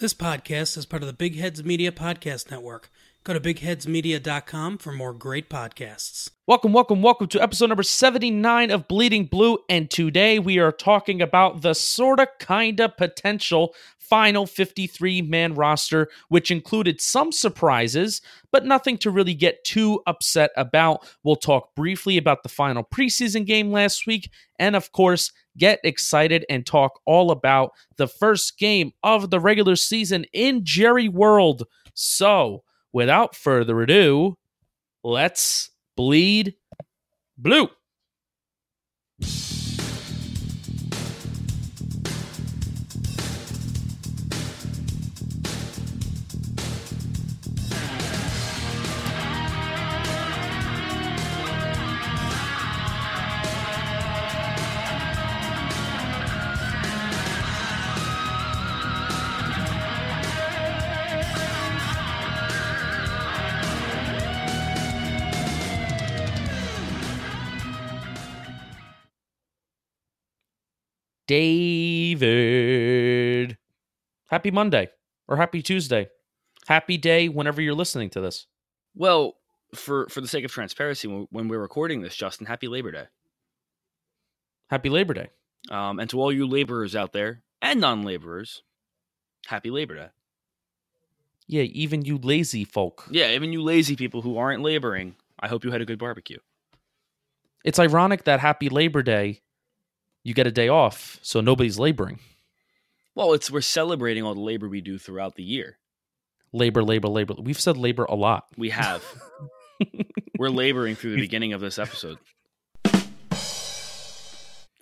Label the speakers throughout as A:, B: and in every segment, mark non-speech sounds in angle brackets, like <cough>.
A: This podcast is part of the Big Heads Media Podcast Network. Go to bigheadsmedia.com for more great podcasts.
B: Welcome, welcome, welcome to episode number 79 of Bleeding Blue. And today we are talking about the sorta, kinda potential final 53 man roster, which included some surprises, but nothing to really get too upset about. We'll talk briefly about the final preseason game last week, and of course, get excited and talk all about the first game of the regular season in Jerry World. So, without further ado, let's bleed blue. David. Happy Monday or happy Tuesday. Happy day whenever you're listening to this.
C: Well, for for the sake of transparency, when, we're recording this, Justin, happy Labor Day.
B: Happy Labor Day.
C: Um, and to all you laborers out there and non-laborers, happy Labor Day.
B: Yeah, even you lazy folk.
C: Yeah, even you lazy people who aren't laboring, I hope you had a good barbecue.
B: It's ironic that Happy Labor Day, you get a day off, so nobody's laboring.
C: Well, it's we're celebrating all the labor we do throughout the year.
B: Labor, labor, labor. We've said labor a lot.
C: We have. <laughs> we're laboring through the beginning of this episode.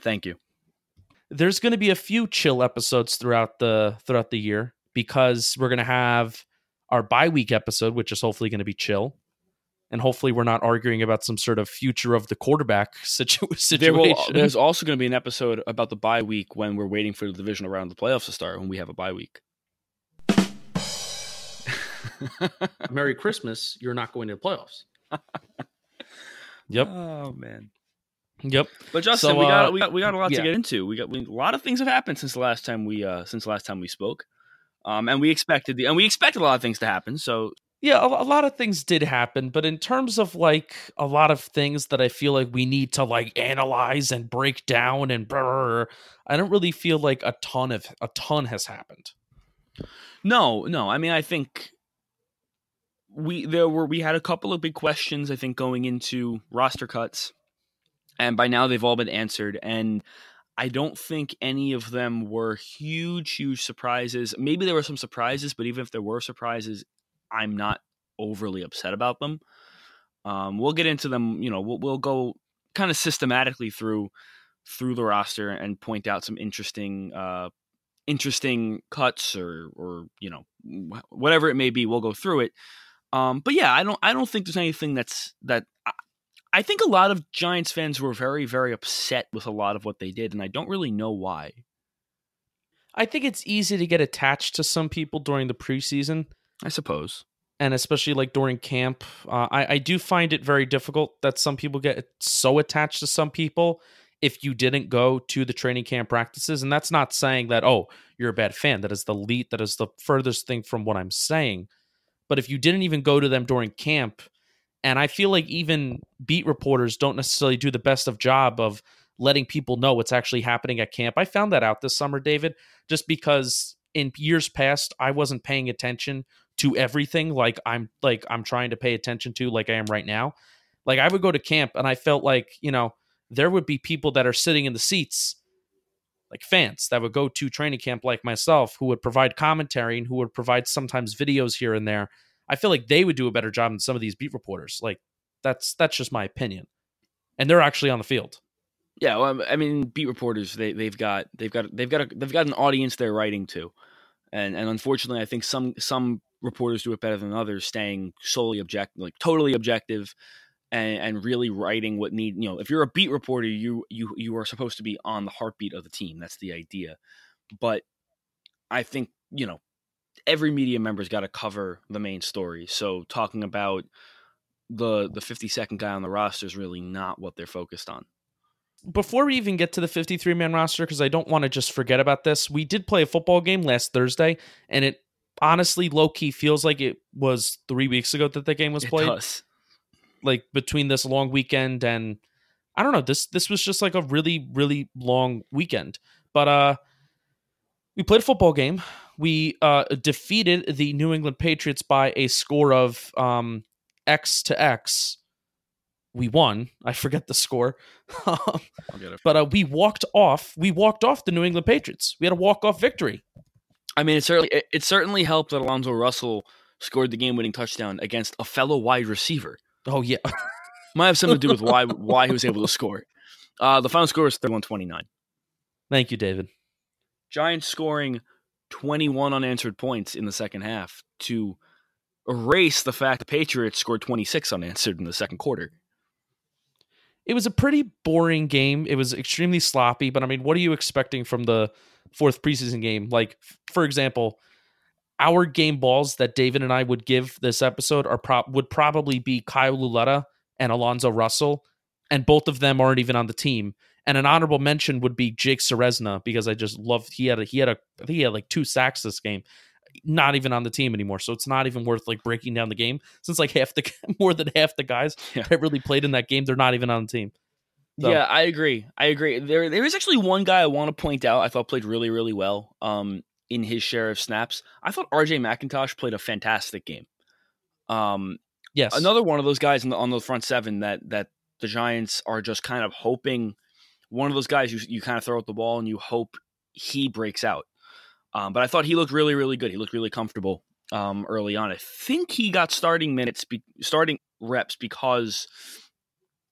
C: Thank you.
B: There's going to be a few chill episodes throughout the throughout the year because we're going to have our bye week episode, which is hopefully going to be chill, and hopefully we're not arguing about some sort of future of the quarterback <laughs> situ-
C: There
B: situation.
C: will, there's also going to be an episode about the bye week when we're waiting for the divisional round of the playoffs to start when we have a bye week. <laughs>
B: Merry Christmas. You're not going to the playoffs. <laughs> yep.
C: Oh man.
B: Yep.
C: But Justin,
B: So,
C: we got
B: uh,
C: we got we got a lot
B: yeah.
C: to get into. We got we, a lot of things have happened since the last time we uh since the last time we spoke. Um and we expected the and we expected a lot of things to happen. So
B: Yeah, a, a lot of things did happen, but in terms of like a lot of things that I feel like we need to like analyze and break down and brr, I don't really feel like a ton of a ton has happened.
C: no, no. I mean, I think we there were we had a couple of big questions I think going into roster cuts. And by now they've all been answered and I don't think any of them were huge huge surprises. Maybe there were some surprises, but even if there were surprises, I'm not overly upset about them. Um, we'll get into them. You know, we'll, we'll go kind of systematically through through the roster and point out some interesting uh, interesting cuts or or you know whatever it may be. We'll go through it. Um, but yeah, I don't I don't think there's anything that's that. I, I think a lot of Giants fans were very very upset with a lot of what they did, and I don't really know why.
B: I think it's easy to get attached to some people during the preseason.
C: I suppose.
B: and especially like during camp uh, I, I do find it very difficult that some people get so attached to some people if you didn't go to the training camp practices. And that's not saying that oh you're a bad fan. That is the lead that is the furthest thing from what i'm saying. But if you didn't even go to them during camp and i feel like even beat reporters don't necessarily do the best of job of letting people know what's actually happening at camp. I found that out this summer david just because in years past i wasn't paying attention to everything like I'm like I'm trying to pay attention to like I am right now. Like I would go to camp and I felt like, you know, there would be people that are sitting in the seats like fans that would go to training camp like myself who would provide commentary and who would provide sometimes videos here and there. I feel like they would do a better job than some of these beat reporters. Like that's that's just my opinion. And they're actually on the field.
C: Yeah, well, I mean, beat reporters they they've got they've got they've got a, they've got an audience they're writing to, and and unfortunately, I think some some reporters do it better than others, staying solely objective, like totally objective, and and really writing what need. You know, if you're a beat reporter, you you you are supposed to be on the heartbeat of the team. That's the idea. But I think you know every media member's got to cover the main story. So talking about the the 52nd guy on the roster is really not what they're focused on.
B: Before we even get to the 53 man roster, because I don't want to just forget about this, we did play a football game last Thursday, and it honestly low key feels like it was three weeks ago that the game was played. Like between this long weekend and I don't know, this this was just like a really, really long weekend. But uh we played a football game. We uh defeated the New England Patriots by a score of um X to X. We won. I forget the score. <laughs> but uh, we walked off. We walked off the New England Patriots. We had a walk off victory.
C: I mean, it certainly it, it certainly helped that Alonzo Russell scored the game winning touchdown against a fellow wide receiver.
B: Oh yeah, <laughs>
C: might have something to do with why why he was able to score. Uh, the final score is 31-29.
B: Thank you, David.
C: Giants scoring 21 unanswered points in the second half to erase the fact the Patriots scored 26 unanswered in the second quarter.
B: It was a pretty boring game. It was extremely sloppy, but I mean, what are you expecting from the fourth preseason game? Like, for example, our game balls that David and I would give this episode are pro- would probably be Kyle Lauletta and Alonzo Russell, and both of them aren't even on the team. And an honorable mention would be Jake Ceresna because I just love he had a he had a I think he had like two sacks this game not even on the team anymore. So it's not even worth like breaking down the game since like half the <laughs> more than half the guys yeah. that really played in that game, they're not even on the team.
C: So. Yeah, I agree. I agree. There there is actually one guy I want to point out I thought played really, really well um, in his share of snaps. I thought RJ McIntosh played a fantastic game. Um,
B: yes.
C: Another one of those guys the, on the front seven that that the Giants are just kind of hoping one of those guys you, you kind of throw out the ball and you hope he breaks out. Um, but I thought he looked really, really good. He looked really comfortable um, early on. I think he got starting minutes, be- starting reps because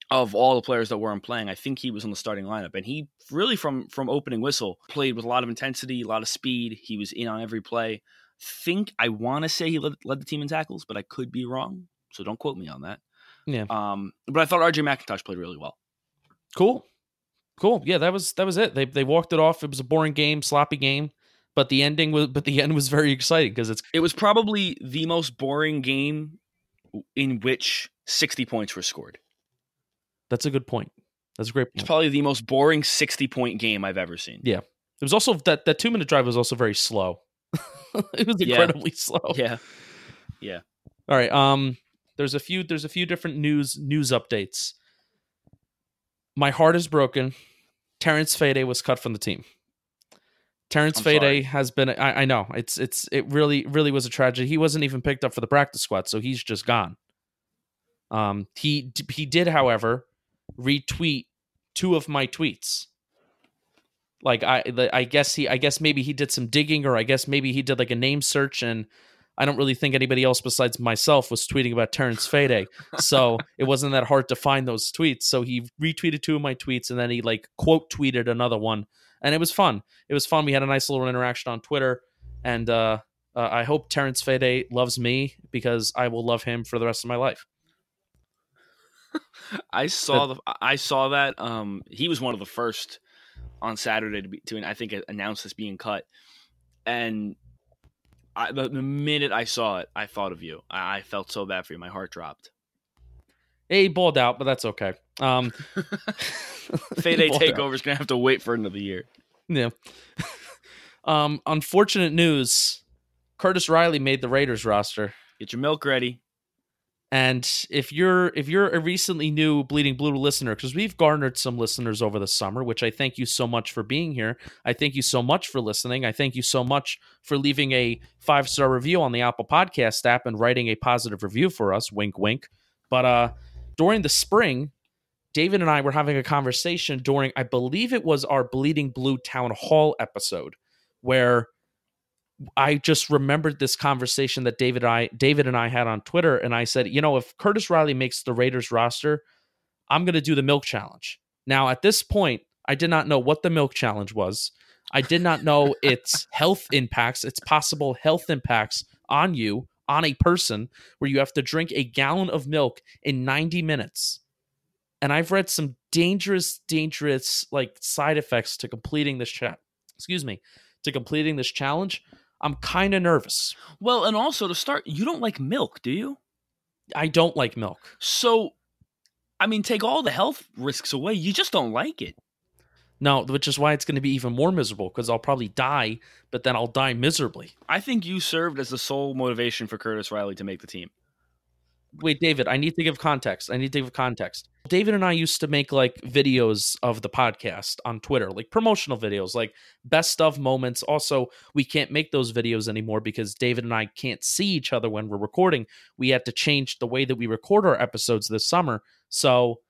C: of all the players that weren't playing. I think he was on the starting lineup, and he really from from opening whistle played with a lot of intensity, a lot of speed. He was in on every play. Think I want to say he led, led the team in tackles, but I could be wrong. So don't quote me on that.
B: Yeah.
C: Um, but I thought RJ McIntosh played really well.
B: Cool. Cool. Yeah, that was that was it. They they walked it off. It was a boring game, sloppy game but the ending was but the <laughs> end was very exciting because it's
C: it was probably the most boring game in which 60 points were scored.
B: That's a good point. That's a great point.
C: It's probably the most boring 60 point game I've ever seen.
B: Yeah. It was also that that 2 minute drive was also very slow. <laughs> it was incredibly
C: yeah.
B: slow.
C: Yeah. Yeah.
B: All right, um there's a few there's a few different news news updates. My heart is broken. Terrence Fede was cut from the team. Terrence Fede has been. I, I, know it's it's it really really was a tragedy. He wasn't even picked up for the practice squad, so he's just gone. Um, he he did, however, retweet two of my tweets. Like I I guess he I guess maybe he did some digging, or I guess maybe he did like a name search, and I don't really think anybody else besides myself was tweeting about Terrence Fede. <laughs> so it wasn't that hard to find those tweets. So he retweeted two of my tweets, and then he like quote tweeted another one and it was fun. It was fun. We had a nice little interaction on Twitter, and uh, uh, I hope Terrence Fede loves me because I will love him for the rest of my life. <laughs>
C: I saw the I saw that um, he was one of the first on Saturday to be to I think announce this being cut, and I, the, the minute I saw it, I thought of you. I, I felt so bad for you. My heart dropped.
B: Yeah, he balled out, but that's okay. Um, <laughs> <laughs>
C: Fede Takeover is gonna have to wait for another year.
B: Yeah. um, unfortunate news: Curtis Riley made the Raiders roster.
C: Get your milk ready.
B: And if you're if you're a recently new Bleeding Blue listener, because we've garnered some listeners over the summer, which I thank you so much for being here. I thank you so much for listening. I thank you so much for leaving a five star review on the Apple Podcast app and writing a positive review for us. Wink, wink. But uh, during the spring, David and I were having a conversation during, I believe it was our Bleeding Blue Town Hall episode, where I just remembered this conversation that David and I David and I had on Twitter, and I said, you know, if Curtis Riley makes the Raiders roster, I'm going to do the milk challenge. Now, at this point, I did not know what the milk challenge was. I did not know <laughs> its health impacts, its possible health impacts on you, on a person, where you have to drink a gallon of milk in 90 minutes. And I've read some dangerous, dangerous like side effects to completing this chat. Excuse me, to completing this challenge. I'm kind of nervous.
C: Well, and also to start, you don't like milk, do you?
B: I don't like milk.
C: So, I mean, take all the health risks away. You just don't like it.
B: No, which is why it's going to be even more miserable because I'll probably die, but then I'll die miserably.
C: I think you served as the sole motivation for Curtis Riley to make the team.
B: Wait, David, I need to give context. I need to give context. David and I used to make like videos of the podcast on Twitter, like promotional videos, like best of moments. Also, we can't make those videos anymore because David and I can't see each other when we're recording. We had to change the way that we record our episodes this summer. So,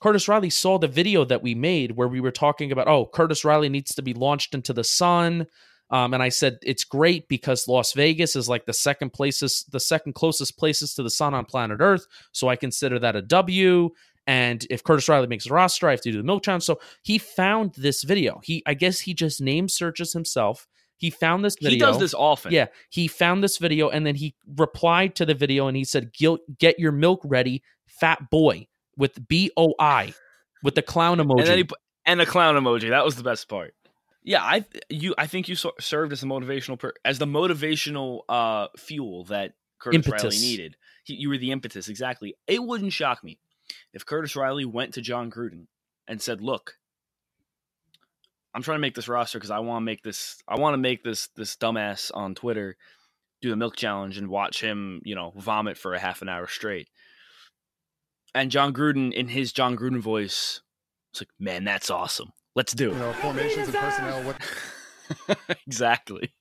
B: Curtis Riley saw the video that we made where we were talking about, oh, Curtis Riley needs to be launched into the sun. Um, and I said it's great because Las Vegas is like the second places, the second closest places to the sun on planet Earth. So I consider that a W. And if Curtis Riley makes a roster, I have to do the milk challenge. So he found this video. He, I guess, he just name searches himself. He found this video.
C: He does this often.
B: Yeah, he found this video and then he replied to the video and he said, "Get your milk ready, fat boy." with B O I with the clown emoji.
C: And, then he, and the clown emoji. That was the best part. Yeah, I you I think you served as a motivational per, as the motivational uh fuel that Curtis impetus. Riley needed. He, you were the impetus exactly. It wouldn't shock me if Curtis Riley went to Jon Gruden and said, "Look, I'm trying to make this roster because I want to make this. I want to make this this dumbass on Twitter do the milk challenge and watch him, you know, vomit for a half an hour straight." and Jon Gruden in his Jon Gruden voice was like, "Man, that's awesome. Let's do it."
D: You know, formations and personnel.
C: What? <laughs> exactly.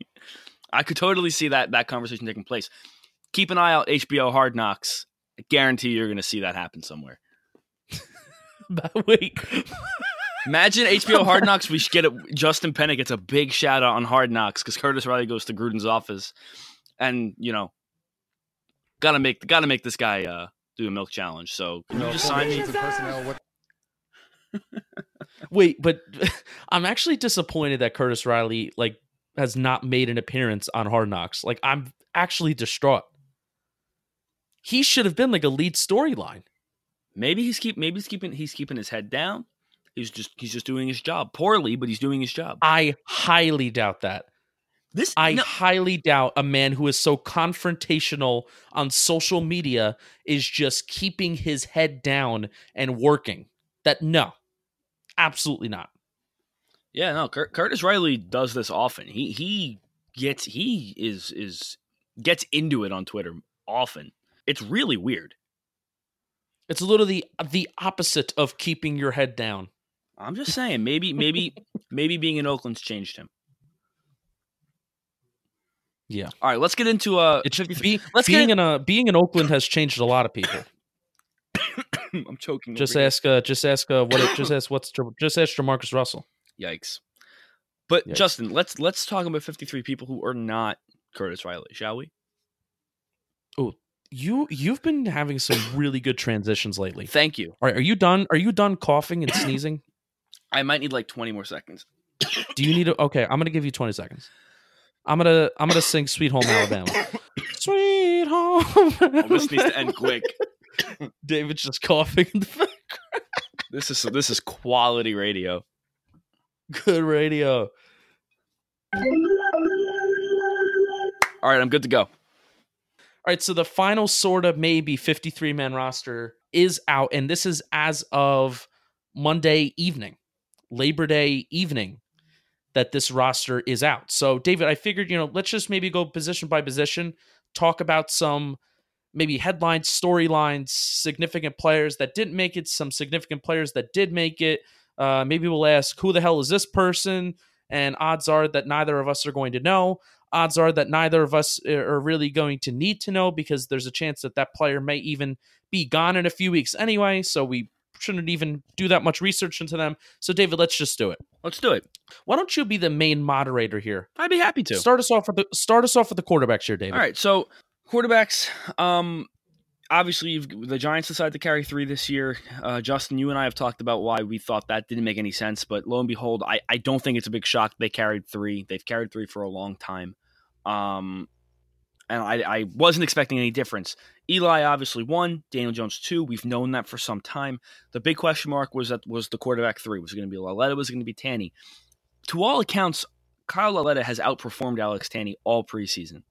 C: I could totally see that that conversation taking place. Keep an eye out, HBO Hard Knocks. I guarantee you're going to see that happen somewhere. <laughs>
B: Wait.
C: Imagine HBO <laughs> Hard Knocks. We should get it. Justin Penik gets a big shout out on Hard Knocks because Curtis Riley goes to Gruden's office, and you know, gotta make gotta make this guy uh, do a milk challenge. So can you, you just sign me? Personnel, what-
B: Wait, but <laughs> I'm actually disappointed that Curtis Riley like has not made an appearance on Hard Knocks. Like I'm actually distraught. He should have been like a lead storyline.
C: Maybe he's keep maybe he's keeping he's keeping his head down. He's just he's just doing his job poorly, but he's doing his job.
B: I highly doubt that. This I no. highly doubt a man who is so confrontational on social media is just keeping his head down and working. That no, absolutely not.
C: Yeah, no. Cur- Curtis Riley does this often. He he gets he is is gets into it on Twitter often. It's really weird.
B: It's literally the the opposite of keeping your head down.
C: I'm just saying, maybe maybe <laughs> maybe being in Oakland's changed him.
B: Yeah.
C: All right, let's get into uh
B: it should be let's being in a being in Oakland has changed a lot of people. <coughs>
C: I'm choking.
B: Just ask uh just ask uh what it, just <coughs> ask what's just ask Jamarcus Russell.
C: Yikes. But Yikes. Justin, let's let's talk about 53 people who are not Curtis Riley, shall we?
B: Oh, you you've been having some really good transitions lately.
C: Thank you.
B: All right, are you done? Are you done coughing and <coughs> sneezing?
C: I might need like 20 more seconds.
B: Do you need to Okay, I'm going to give you 20 seconds. I'm gonna I'm gonna sing "Sweet Home Alabama." Sweet Home.
C: Oh, this needs to end quick. <laughs>
B: David's just coughing in the background.
C: This is this is quality radio.
B: Good radio.
C: All right, I'm good to go. All
B: right, so the final sort of maybe 53 man roster is out, and this is as of Monday evening, Labor Day evening that this roster is out. So, David, I figured, you know, let's just maybe go position by position, talk about some maybe headlines, storylines, significant players that didn't make it, some significant players that did make it. Uh, maybe we'll ask, who the hell is this person? And odds are that neither of us are going to know. Odds are that neither of us are really going to need to know because there's a chance that that player may even be gone in a few weeks anyway. So we shouldn't even do that much research into them. So, David, let's just do it.
C: Let's do it.
B: Why don't you be the main moderator here?
C: I'd be happy to
B: start us off with the start us off with the quarterbacks here, David.
C: All right, so quarterbacks. Um, obviously the Giants decided to carry three this year. Uh, Justin, you and I have talked about why we thought that didn't make any sense, but lo and behold, I, I don't think it's a big shock they carried three. They've carried three for a long time. Um, and I, I wasn't expecting any difference. Eli obviously won, Daniel Jones two. We've known that for some time. The big question mark was that was the quarterback three. Was it going to be Lauletta? Was it going to be Tanney? To all accounts, Kyle Lauletta has outperformed Alex Tanney all preseason.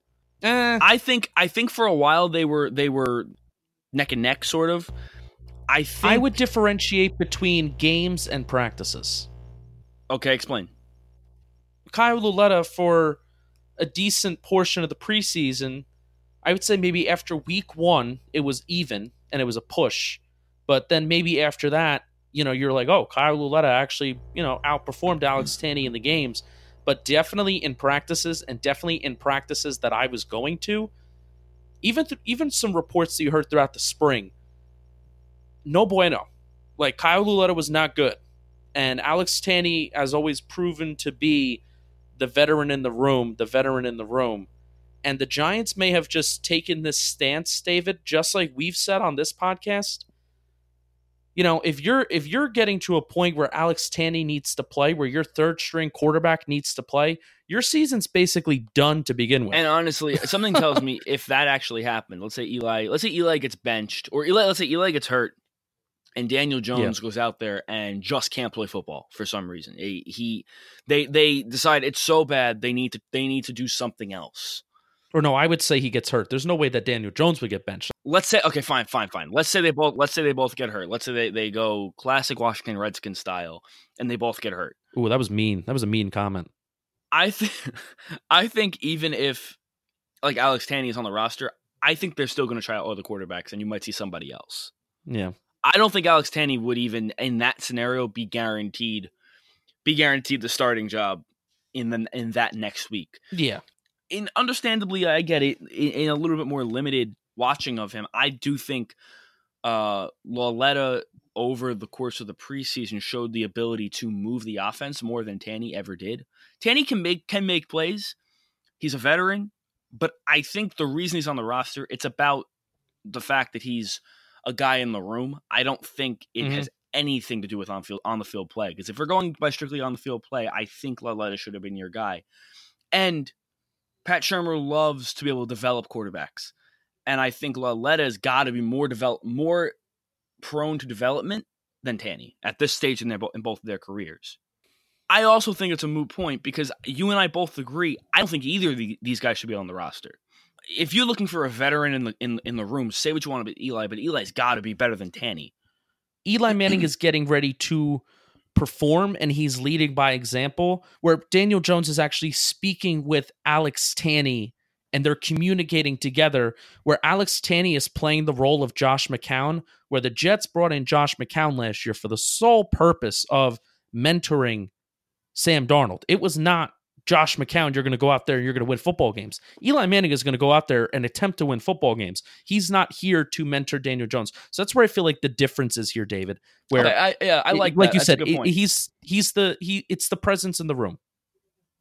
B: Eh,
C: I think I think for a while they were they were neck and neck sort of. I think
B: I would differentiate between games and practices.
C: Okay, explain.
B: Kyle Lauletta for a decent portion of the preseason, I would say maybe after week one it was even and it was a push, but then maybe after that, you know, you're like, oh, Kyle Lauletta actually, you know, outperformed Alex Tanney in the games, but definitely in practices and definitely in practices that I was going to, even th- even some reports that you heard throughout the spring, no bueno. Like Kyle Lauletta was not good, and Alex Tanney has always proven to be the veteran in the room, the veteran in the room. And the Giants may have just taken this stance, David, just like we've said on this podcast. You know, if you're if you're getting to a point where Alex Tanney needs to play, where your third string quarterback needs to play, your season's basically done to begin with.
C: And honestly, something tells me <laughs> if that actually happened, let's say Eli, let's say Eli gets benched, or Eli, let's say Eli gets hurt, and Daniel Jones yeah. goes out there and just can't play football for some reason. He, he, they, they decide it's so bad they need to, they need to do something else.
B: Or no, I would say he gets hurt. There's no way that Daniel Jones would get benched.
C: Let's say okay, fine, fine, fine. Let's say they both let's say they both get hurt. Let's say they, they go classic Washington Redskin style and they both get hurt.
B: Ooh, that was mean. That was a mean comment.
C: I think <laughs> I think even if like Alex Tanney is on the roster, I think they're still going to try out other quarterbacks, and you might see somebody else.
B: Yeah,
C: I don't think Alex Tanney would even in that scenario be guaranteed be guaranteed the starting job in the in that next week.
B: Yeah,
C: and understandably, I get it. In, in a little bit more limited watching of him, I do think uh Lauletta over the course of the preseason showed the ability to move the offense more than Tanney ever did. Tanney can make can make plays. He's a veteran, but I think the reason he's on the roster, it's about the fact that he's a guy in the room. I don't think it mm-hmm. has anything to do with on field on the field play. Because if we're going by strictly on the field play, I think Lauletta should have been your guy. And Pat Shurmur loves to be able to develop quarterbacks. And I think Lauletta has got to be more develop more prone to development than Tanney at this stage in their in both of their careers. I also think it's a moot point because you and I both agree. I don't think either of the, these guys should be on the roster. If you're looking for a veteran in the in, in the room, say what you want about Eli, but Eli's got to be better than Tanney.
B: Eli <clears throat> Manning is getting ready to perform and he's leading by example where Daniel Jones is actually speaking with Alex Tanney and they're communicating together where Alex Tanney is playing the role of Josh McCown where the Jets brought in Josh McCown last year for the sole purpose of mentoring Sam Darnold. It was not Josh McCown, you're going to go out there and you're going to win football games. Eli Manning is going to go out there and attempt to win football games. He's not here to mentor Daniel Jones. So that's where I feel like the difference is here, David. Where
C: okay, I, yeah, I like
B: like
C: that.
B: you said, he's he's the he it's the presence in the room.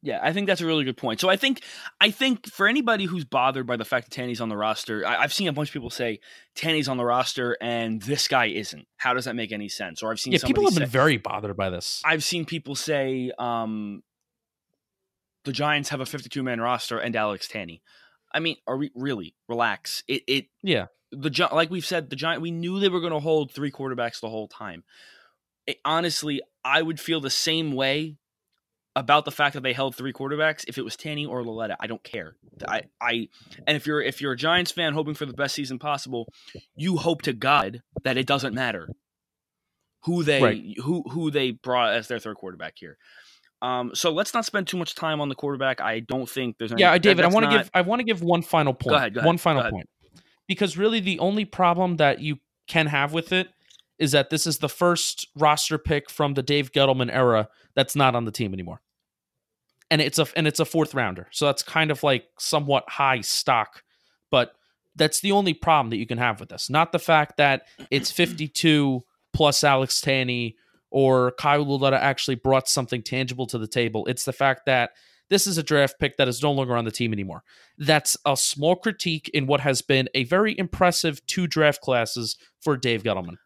C: Yeah, I think that's a really good point. So I think I think for anybody who's bothered by the fact that Tanney's on the roster, I, have seen a bunch of people say Tanney's on the roster and this guy isn't. How does that make any sense? Or I've seen
B: yeah, people have
C: say,
B: been very bothered by this.
C: I've seen people say um, the Giants have a 52 man roster and Alex Tanney. I mean, are we really relax? It it
B: yeah.
C: The like we've said, the Giant we knew they were going to hold three quarterbacks the whole time. It, honestly, I would feel the same way about the fact that they held three quarterbacks if it was Tanney or Lauletta. I don't care. I, I and if you're if you're a Giants fan hoping for the best season possible, you hope to God that it doesn't matter who they right. who who they brought as their third quarterback here. Um, so let's not spend too much time on the quarterback. I don't think there's any,
B: yeah, David. I want to not... give I want to give one final point.
C: Go ahead, go ahead,
B: one final point, because really the only problem that you can have with it is that this is the first roster pick from the Dave Gettleman era that's not on the team anymore. And it's a and it's a fourth rounder. So that's kind of like somewhat high stock, but that's the only problem that you can have with this. Not the fact that it's 52 plus Alex Tanney or Kyle Lauletta actually brought something tangible to the table. It's the fact that this is a draft pick that is no longer on the team anymore. That's a small critique in what has been a very impressive two draft classes for Dave Gettleman.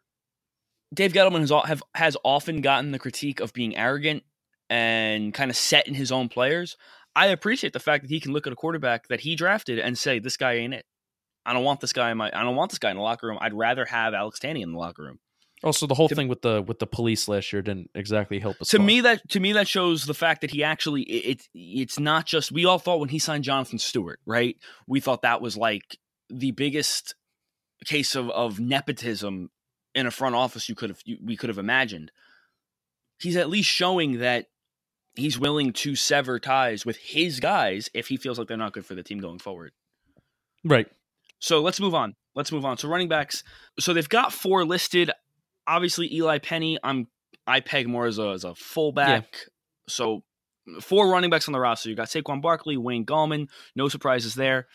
C: Dave Gettleman has have has often gotten the critique of being arrogant and kind of set in his own players. I appreciate the fact that he can look at a quarterback that he drafted and say, "This guy ain't it. I don't want this guy in my. I don't want this guy in the locker room. I'd rather have Alex Tanney in the locker room."
B: Oh, also, the whole to, thing with the with the police last year didn't exactly help us.
C: To me, that to me that shows the fact that he actually it, it it's not just we all thought when he signed Jonathan Stewart, right? We thought that was like the biggest case of of nepotism in a front office you could have you, we could have imagined. He's at least showing that he's willing to sever ties with his guys if he feels like they're not good for the team going forward.
B: Right.
C: So let's move on. Let's move on. So running backs. So they've got four listed. Obviously, Eli Penny. I'm I peg more as a as a fullback. Yeah. So four running backs on the roster. You got Saquon Barkley, Wayne Gallman. No surprises there.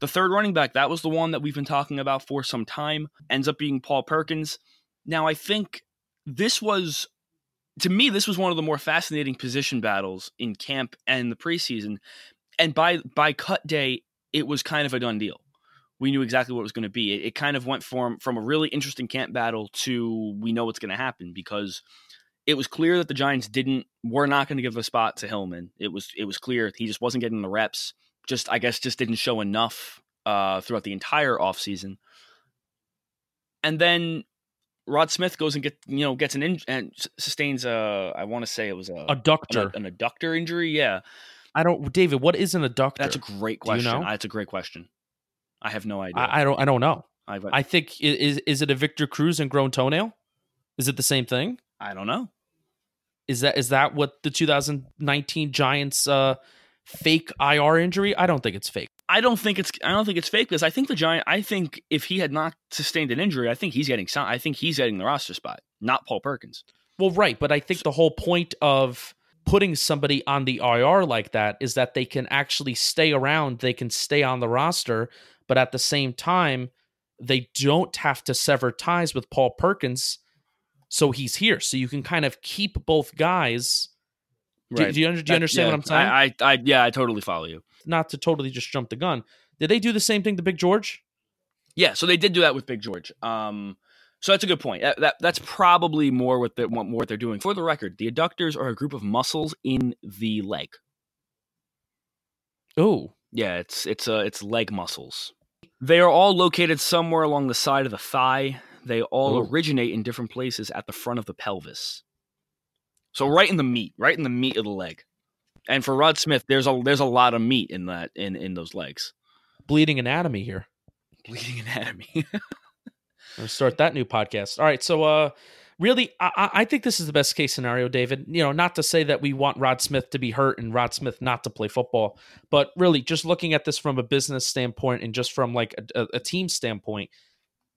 C: The third running back, that was the one that we've been talking about for some time, ends up being Paul Perkins. Now, I think this was, to me, this was one of the more fascinating position battles in camp and the preseason. And by by cut day, it was kind of a done deal. We knew exactly what it was going to be. It, it kind of went from from a really interesting camp battle to we know what's going to happen because it was clear that the Giants didn't were not going to give a spot to Hillman. It was it was clear he just wasn't getting the reps just I guess just didn't show enough uh, throughout the entire offseason. And then Rod Smith goes and get you know gets an in and sustains a I want to say it was a
B: adductor
C: an, an adductor injury. Yeah,
B: I don't, David. What is an adductor?
C: That's a great question. You know? That's a great question. I have no idea.
B: I, I don't. I don't know. I've, I think is is it a Victor Cruz and grown toenail? Is it the same thing?
C: I don't know.
B: Is that is that what the 2019 Giants uh, fake IR injury? I don't think it's fake.
C: I don't think it's I don't think it's fake because I think the Giant I think if he had not sustained an injury, I think he's getting I think he's getting the roster spot, not Paul Perkins.
B: Well, right, but I think the whole point of putting somebody on the IR like that is that they can actually stay around, they can stay on the roster, but at the same time, they don't have to sever ties with Paul Perkins, so he's here. So you can kind of keep both guys Right. Do, do, you, do you understand
C: yeah,
B: what I'm saying?
C: I, I, I, yeah, I totally follow you.
B: Not to totally just jump the gun. Did they do the same thing to Big George?
C: Yeah, so they did do that with Big George. Um, so that's a good point. That, that that's probably more what they more what they're doing. For the record, the adductors are a group of muscles in the leg.
B: Oh,
C: yeah, it's it's uh it's leg muscles. They are all located somewhere along the side of the thigh. They all Ooh. originate in different places at the front of the pelvis. So right in the meat, right in the meat of the leg. And for Rod Smith, there's a there's a lot of meat in that in in those legs.
B: Bleeding anatomy here.
C: Bleeding anatomy. <laughs>
B: Let's start that new podcast. All right, so uh really I, I think this is the best case scenario david you know not to say that we want rod smith to be hurt and rod smith not to play football but really just looking at this from a business standpoint and just from like a, a team standpoint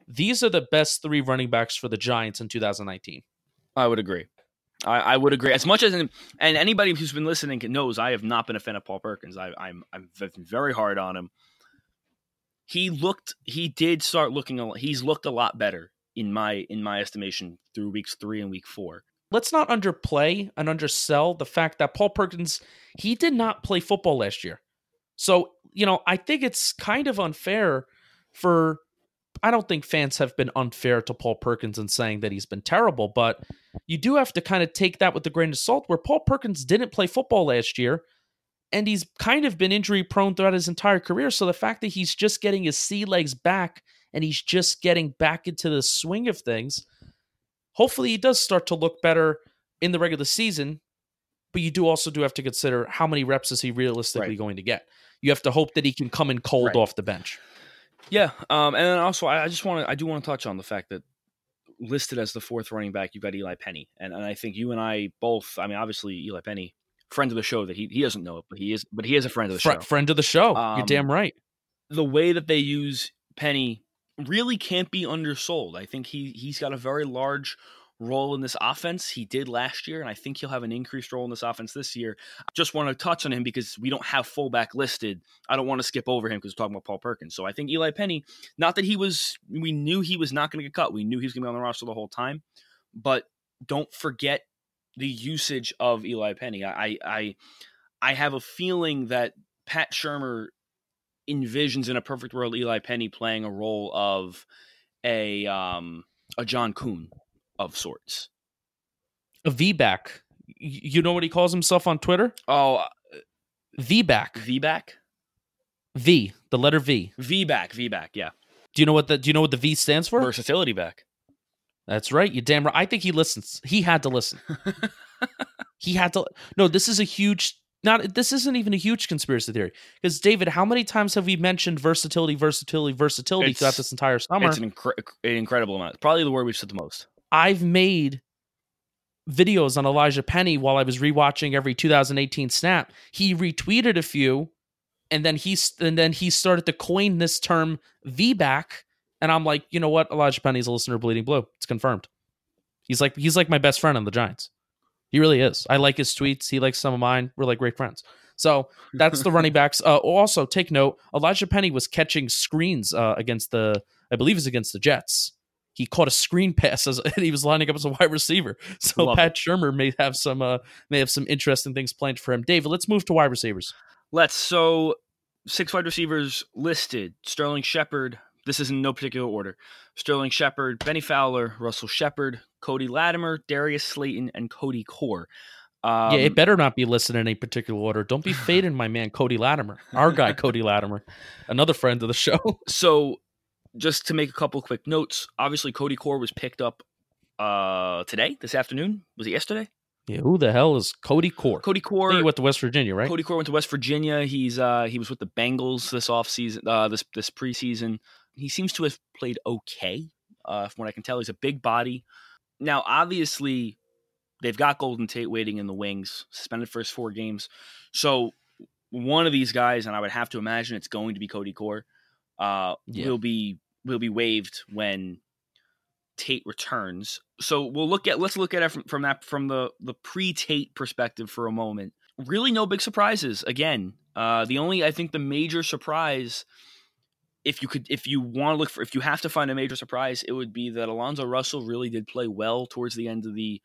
B: these are the best three running backs for the giants in 2019 i
C: would agree I, I, would agree. As much as and anybody who's been listening knows, I have not been a fan of Paul Perkins. I, I'm I'm very hard on him. He looked. He did start looking. A, he's looked a lot better in my in my estimation through weeks three and week four.
B: Let's not underplay and undersell the fact that Paul Perkins he did not play football last year. So you know, I think it's kind of unfair for I don't think fans have been unfair to Paul Perkins in saying that he's been terrible, but you do have to kind of take that with a grain of salt where Paul Perkins didn't play football last year and he's kind of been injury prone throughout his entire career. So the fact that he's just getting his sea legs back and he's just getting back into the swing of things, hopefully he does start to look better in the regular season. But you do also do have to consider how many reps is he realistically right. going to get. You have to hope that he can come in cold right. off the bench.
C: Yeah, um, and then also I, I just want to I do want to touch on the fact that listed as the fourth running back, you've got Eli Penny, and and I think you and I both. I mean, obviously Eli Penny, friend of the show, that he he doesn't know it, but he is, but he is a friend of the show.
B: Friend of the show. Um, You're damn right.
C: The way that they use Penny really can't be undersold. I think he he's got a very large role in this offense. He did last year, and I think he'll have an increased role in this offense this year. I just want to touch on him because we don't have fullback listed. I don't want to skip over him because we're talking about Paul Perkins. So I think Eli Penny, not that he was, we knew he was not going to get cut. We knew he was going to be on the roster the whole time, but don't forget the usage of Eli Penny. I, I, I have a feeling that Pat Shurmur envisions in a perfect world Eli Penny playing a role of a um a John Kuhn of sorts.
B: A V back. You know what he calls himself on Twitter?
C: Oh,
B: back.
C: V back,
B: V. The letter V.
C: V back, V back. Yeah,
B: Do you know what the Do you know what the V stands for?
C: versatility back.
B: That's right. You damn right. I think he listens. He had to listen. <laughs> he had to. No, this is a huge. Not. This isn't even a huge conspiracy theory. Because David, how many times have we mentioned versatility, versatility, versatility
C: It's-
B: throughout this entire summer?
C: It's an, incre- an incredible amount. Probably the word we've said the most.
B: I've made videos on Elijah Penny while I was rewatching every 2018 snap. He retweeted a few, and then he and then he started to coin this term V-back, and I'm like, you know what? Elijah Penny's a listener of Bleeding Blue. It's confirmed. He's like he's like my best friend on the Giants. He really is. I like his tweets. He likes some of mine. We're like great friends. So that's the running <laughs> backs. Uh, also, take note: Elijah Penny was catching screens uh, against the, I believe, is against the Jets. He caught a screen <laughs> pass as and he was lining up as a wide receiver. <laughs> So
C: Love
B: Pat Shurmur may have some, uh, may have some interesting things planned for him. David, let's move to wide receivers.
C: Let's so six wide receivers listed: Sterling Shepard. This is in no particular order. Sterling Shepard, Bennie Fowler, Russell Shepard, Cody Latimer, Darius Slayton, and Cody Core. Um,
B: yeah, it better not be listed in any particular order. Don't be <laughs> fading my man Cody Latimer, our guy <laughs> Cody Latimer, another friend of the show. <laughs>
C: so just to make a couple quick notes, obviously Cody Core was picked up uh today, this afternoon. Was it yesterday?
B: Yeah, who the hell is Cody Core?
C: Cody Core
B: He went to West Virginia, right?
C: Cody Core went to West Virginia. He's uh he was with the Bengals this offseason, uh this this preseason. He seems to have played okay. Uh from what I can tell, he's a big body. Now, obviously, they've got Golden Tate waiting in the wings, suspended for his four games. So one of these guys, and I would have to imagine it's going to be Cody Core, uh,
B: Yeah.
C: will be will be waived when Tate returns. So we'll look at let's look at it from, from that from the the pre Tate perspective for a moment. Really, no big surprises. Again, uh, the only I think the major surprise, if you could, if you want to look for, if you have to find a major surprise, it would be that Alonzo Russell really did play well towards the end of the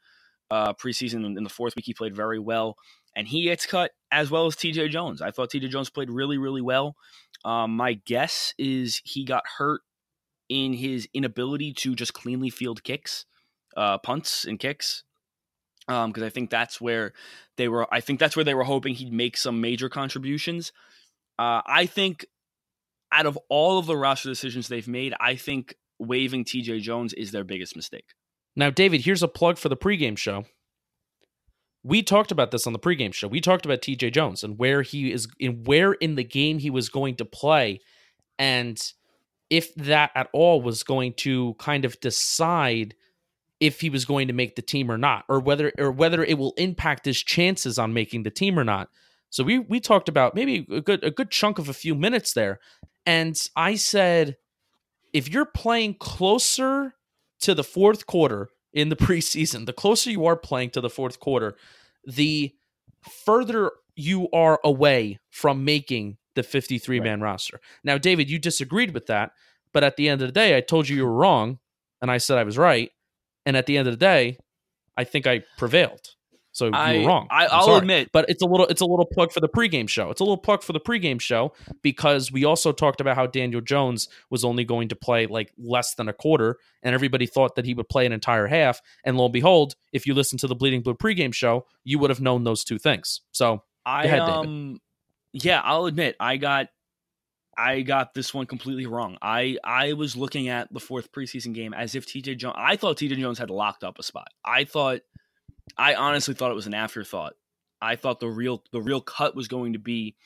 C: uh, preseason. In the fourth week, he played very well, and he gets cut as well as T.J. Jones. I thought T.J. Jones played really, really well. Um, my guess is he got hurt in his inability to just cleanly field kicks, uh, punts and kicks. Because I think that's where they were. I think that's where they were hoping he'd make some major contributions. Uh, I think out of all of the roster decisions they've made, I think waiving T.J. Jones is their biggest mistake.
B: Now, David, here's a plug for the pregame show. We talked about this on the pregame show. We talked about TJ Jones and where he is in where in the game he was going to play and if that at all was going to kind of decide if he was going to make the team or not or whether or whether it will impact his chances on making the team or not. So we we talked about maybe a good a good chunk of a few minutes there and I said if you're playing closer to the fourth quarter in the <laughs> preseason, the closer you are playing to the fourth quarter, the further you are away from making the 53 man roster. Now, David, you disagreed with that, but at the end of the day, I told you you were wrong, and I said I was right. And at the end of the day, I think I prevailed. So you
C: I-
B: were wrong.
C: I-
B: I'm
C: I'll
B: sorry.
C: admit-
B: but it's a little it's a little plug for the pregame show. It's a little plug for the pregame show because we also talked about how Daniel Jones was only going to play like less than a quarter, and everybody thought that he would play an entire half. And lo and behold, if you listen to the Bleeding Blue pregame show, you would have known those two things. So
C: I
B: ahead,
C: um yeah, I'll admit I got I got this one completely wrong. I I was looking at the fourth preseason game as if TJ Jones I thought TJ Jones had locked up a spot. I thought I honestly thought it was an afterthought. I thought the real the real cut was going to be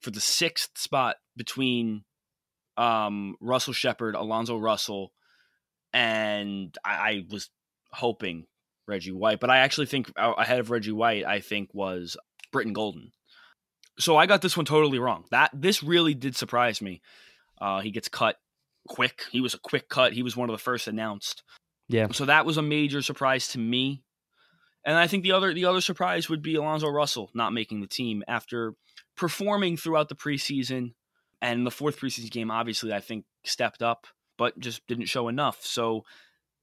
C: for the sixth spot between um Russell Shepard, Alonzo Russell, and I, I was hoping Reggie White, but I actually think uh, ahead of Reggie White, I think was Brittan Golden. So I got this one totally wrong. That this really did surprise me. Uh, he gets cut quick. He was a quick cut. He was one of the first announced.
B: Yeah.
C: So that was a major surprise to me. And I think the other the other surprise would be Alonzo Russell not making the team after performing throughout the preseason and the fourth preseason game. Obviously, I think stepped up, but just didn't show enough. So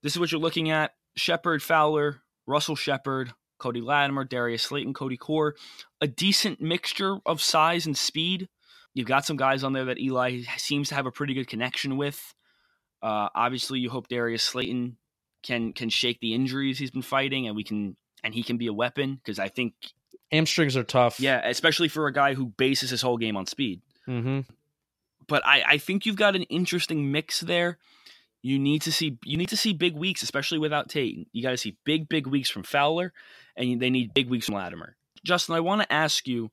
C: this is what you're looking at: Shepard, Fowler, Russell Shepard, Cody Latimer, Darius Slayton, Cody Core, a decent mixture of size and speed. You've got some guys on there that Eli seems to have a pretty good connection with. Uh, obviously, you hope Darius Slayton can can shake the injuries he's been fighting, and we can and he can be a weapon because I think
B: hamstrings are tough.
C: Yeah, especially for a guy who bases his whole game on speed.
B: Mm-hmm.
C: But I, I think you've got an interesting mix there. You need to see you need to see big weeks, especially without Tate. You got to see big big weeks from Fowler, and they need big weeks from Latimer. Justin, I want to ask you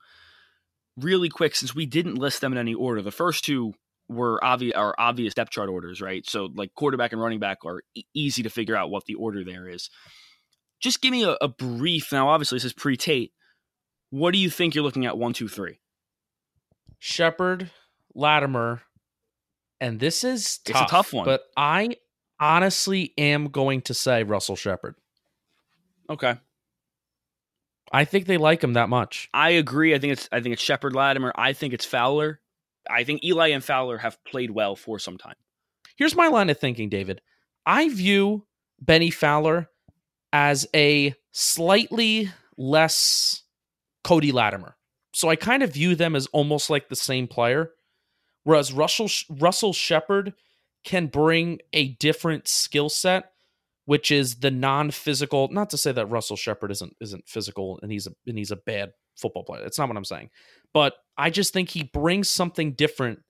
C: really quick since we didn't list them in any order. The first two were obvious are obvious depth chart orders, right? So like quarterback and running back are e- easy to figure out what the order there is. Just give me a, a brief. Now, obviously, this is pre Tate. What do you think you're looking at? One, two, three.
B: Shepard, Latimer, and this is tough,
C: It's a tough one.
B: But I honestly am going to say Russell Shepard.
C: Okay.
B: I think they like him that much.
C: I agree. I think it's I think it's Shepard Latimer. I think it's Fowler. I think Eli and Fowler have played well for some time.
B: Here's my line of thinking, David. I view Bennie Fowler as a slightly less Cody Latimer. So I kind of view them as almost like the same player. Whereas Russell Russell Shepard can bring a different skill set, which is the non-physical. Not to say that Russell Shepard isn't isn't physical and he's a and he's a bad football player. That's not what I'm saying. But I just think he brings something different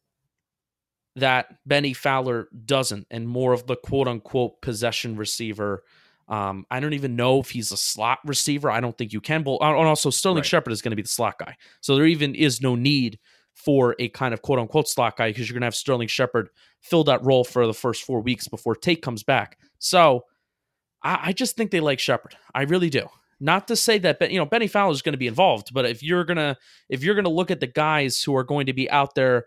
B: that Bennie Fowler doesn't, and more of the quote unquote possession receiver. Um, I don't even know if he's a slot receiver. I don't think you can. But and also, Sterling
C: Right.
B: Shepard is going to be the slot guy. So there even is no need for a kind of quote unquote slot guy because you're going to have Sterling Shepard fill that role for the first four weeks before Tate comes back. So I, I just think they like Shepard. I really do. Not to say that you know Bennie Fowler is going to be involved, but if you're gonna if you're gonna look at the guys who are going to be out there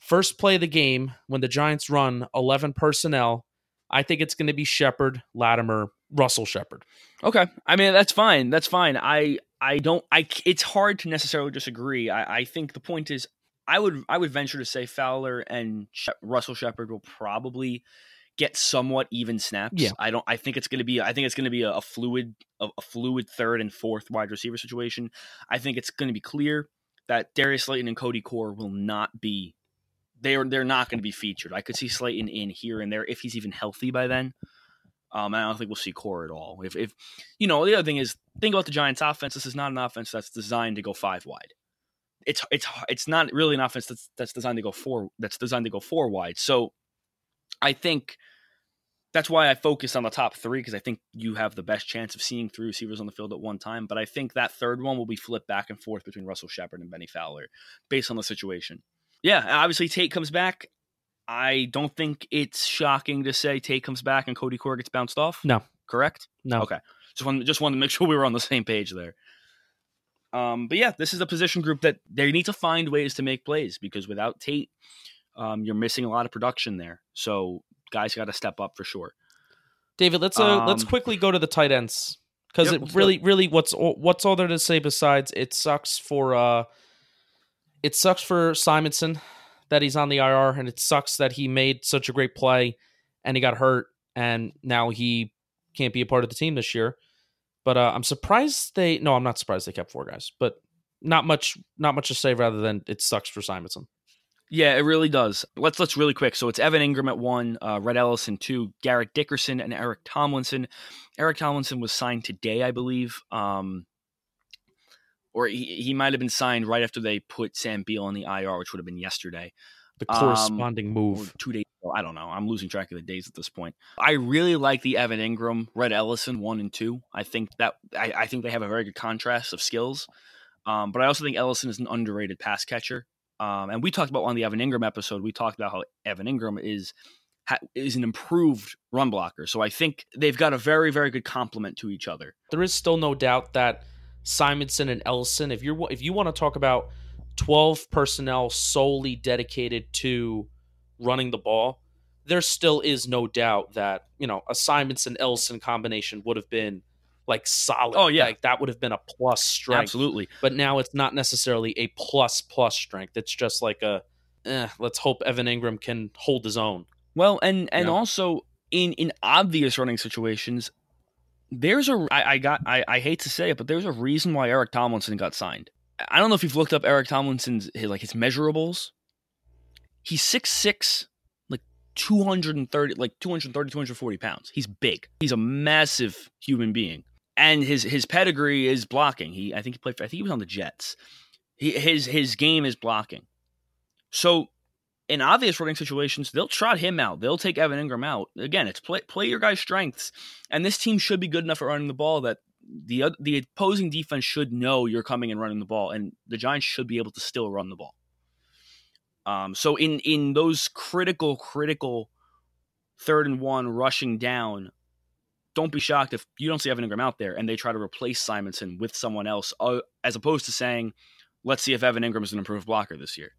B: first play of the game when the Giants run eleven personnel, I think it's going to be Shepard, Latimer, Russell Shepard.
C: Okay. I mean, that's fine. That's fine. I I don't I it's hard to necessarily disagree. I I think the point is I would I would venture to say Fowler and Shep- Russell Shepard will probably get somewhat even snaps.
B: Yeah.
C: I don't I think it's going to be I think it's going to be a, a fluid a, a fluid third and fourth wide receiver situation. I think it's going to be clear that Darius Slayton and Cody Core will not be they're they're not going to be featured. I could see Slayton in here and there if he's even healthy by then. Um, I don't think we'll see Core at all. If, if you know, the other thing is think about the Giants' offense. This is not an offense that's designed to go five wide. It's it's it's not really an offense that's that's designed to go four that's designed to go four wide. So I think that's why I focus on the top three because I think you have the best chance of seeing three receivers on the field at one time. But I think that third one will be flipped back and forth between Russell Shepard and Bennie Fowler based on the situation. Yeah, obviously Tate comes back. I don't think it's shocking to say Tate comes back and Cody Core gets bounced off.
B: No.
C: correct.
B: No,
C: Okay. Just wanted just wanted to make <laughs> sure we were on the same page there. Um, but yeah, this is a position group that they need to find ways to make plays because without Tate, um, you're missing a lot of production there. So guys got to step up for sure.
B: David, let's uh, let's
C: Um,
B: quickly go to the tight ends because
C: Yep,
B: it
C: let's
B: really, really, what's what's all there to say besides it sucks for uh, it sucks for Simonson that he's on the IR, and it sucks that he made such a great play and he got hurt, and now he can't be a part of the team this year. But uh, I'm surprised they. No, I'm not surprised they kept four guys, but not much, not much to say rather than it sucks for Simonson.
C: Yeah, it really does. Let's let's really quick. So it's Evan Engram at one, uh, Rhett Ellison two, Garrett Dickerson and Eric Tomlinson. Eric Tomlinson was signed today, I believe, um, or he, he might have been signed right after they put Sam Beal on the IR, which would have been yesterday.
B: The
C: Um,
B: corresponding
C: or
B: move.
C: two days ago. I don't know. I'm losing track of the days at this point. I really like the Evan Engram, Rhett Ellison one and two. I think that I, I think they have a very good contrast of skills. Um, but I also think Ellison is an underrated pass catcher. Um, and we talked about on the Evan Engram episode. We talked about how Evan Engram is is an improved run blocker. So I think they've got a very very good complement to each other.
B: there is still no doubt that Simonson and Ellison, if you're if you want to talk about 12 personnel solely dedicated to running the ball, there still is no doubt that, you know, a Simonson Ellison combination would have been like solid.
C: Oh, yeah.
B: Like that would have been a plus strength.
C: Absolutely.
B: But now it's not necessarily a plus plus strength. It's just like a eh, let's hope Evan Engram can hold his own.
C: Well, and and also in in obvious running situations, there's a I, I got I, I hate to say it, but there's a reason why Eric Tomlinson got signed. I don't know if you've looked up Eric Tomlinson's his, like his measurables. He's six six, like 230, like 230, 240 pounds. He's big. He's a massive human being. And his his pedigree is blocking. He I think he played for, I think he was on the Jets. He, his his game is blocking. So in obvious running situations, they'll trot him out. They'll take Evan Engram out. Again, it's play play your guy's strengths, and this team should be good enough at running the ball that the the opposing defense should know you're coming and running the ball, and the Giants should be able to still run the ball. Um, so in in those critical critical third and one rushing down, don't be shocked if you don't see Evan Engram out there and they try to replace Simonson with someone else, uh, as opposed to saying, "Let's see if Evan Engram is an improved blocker this year."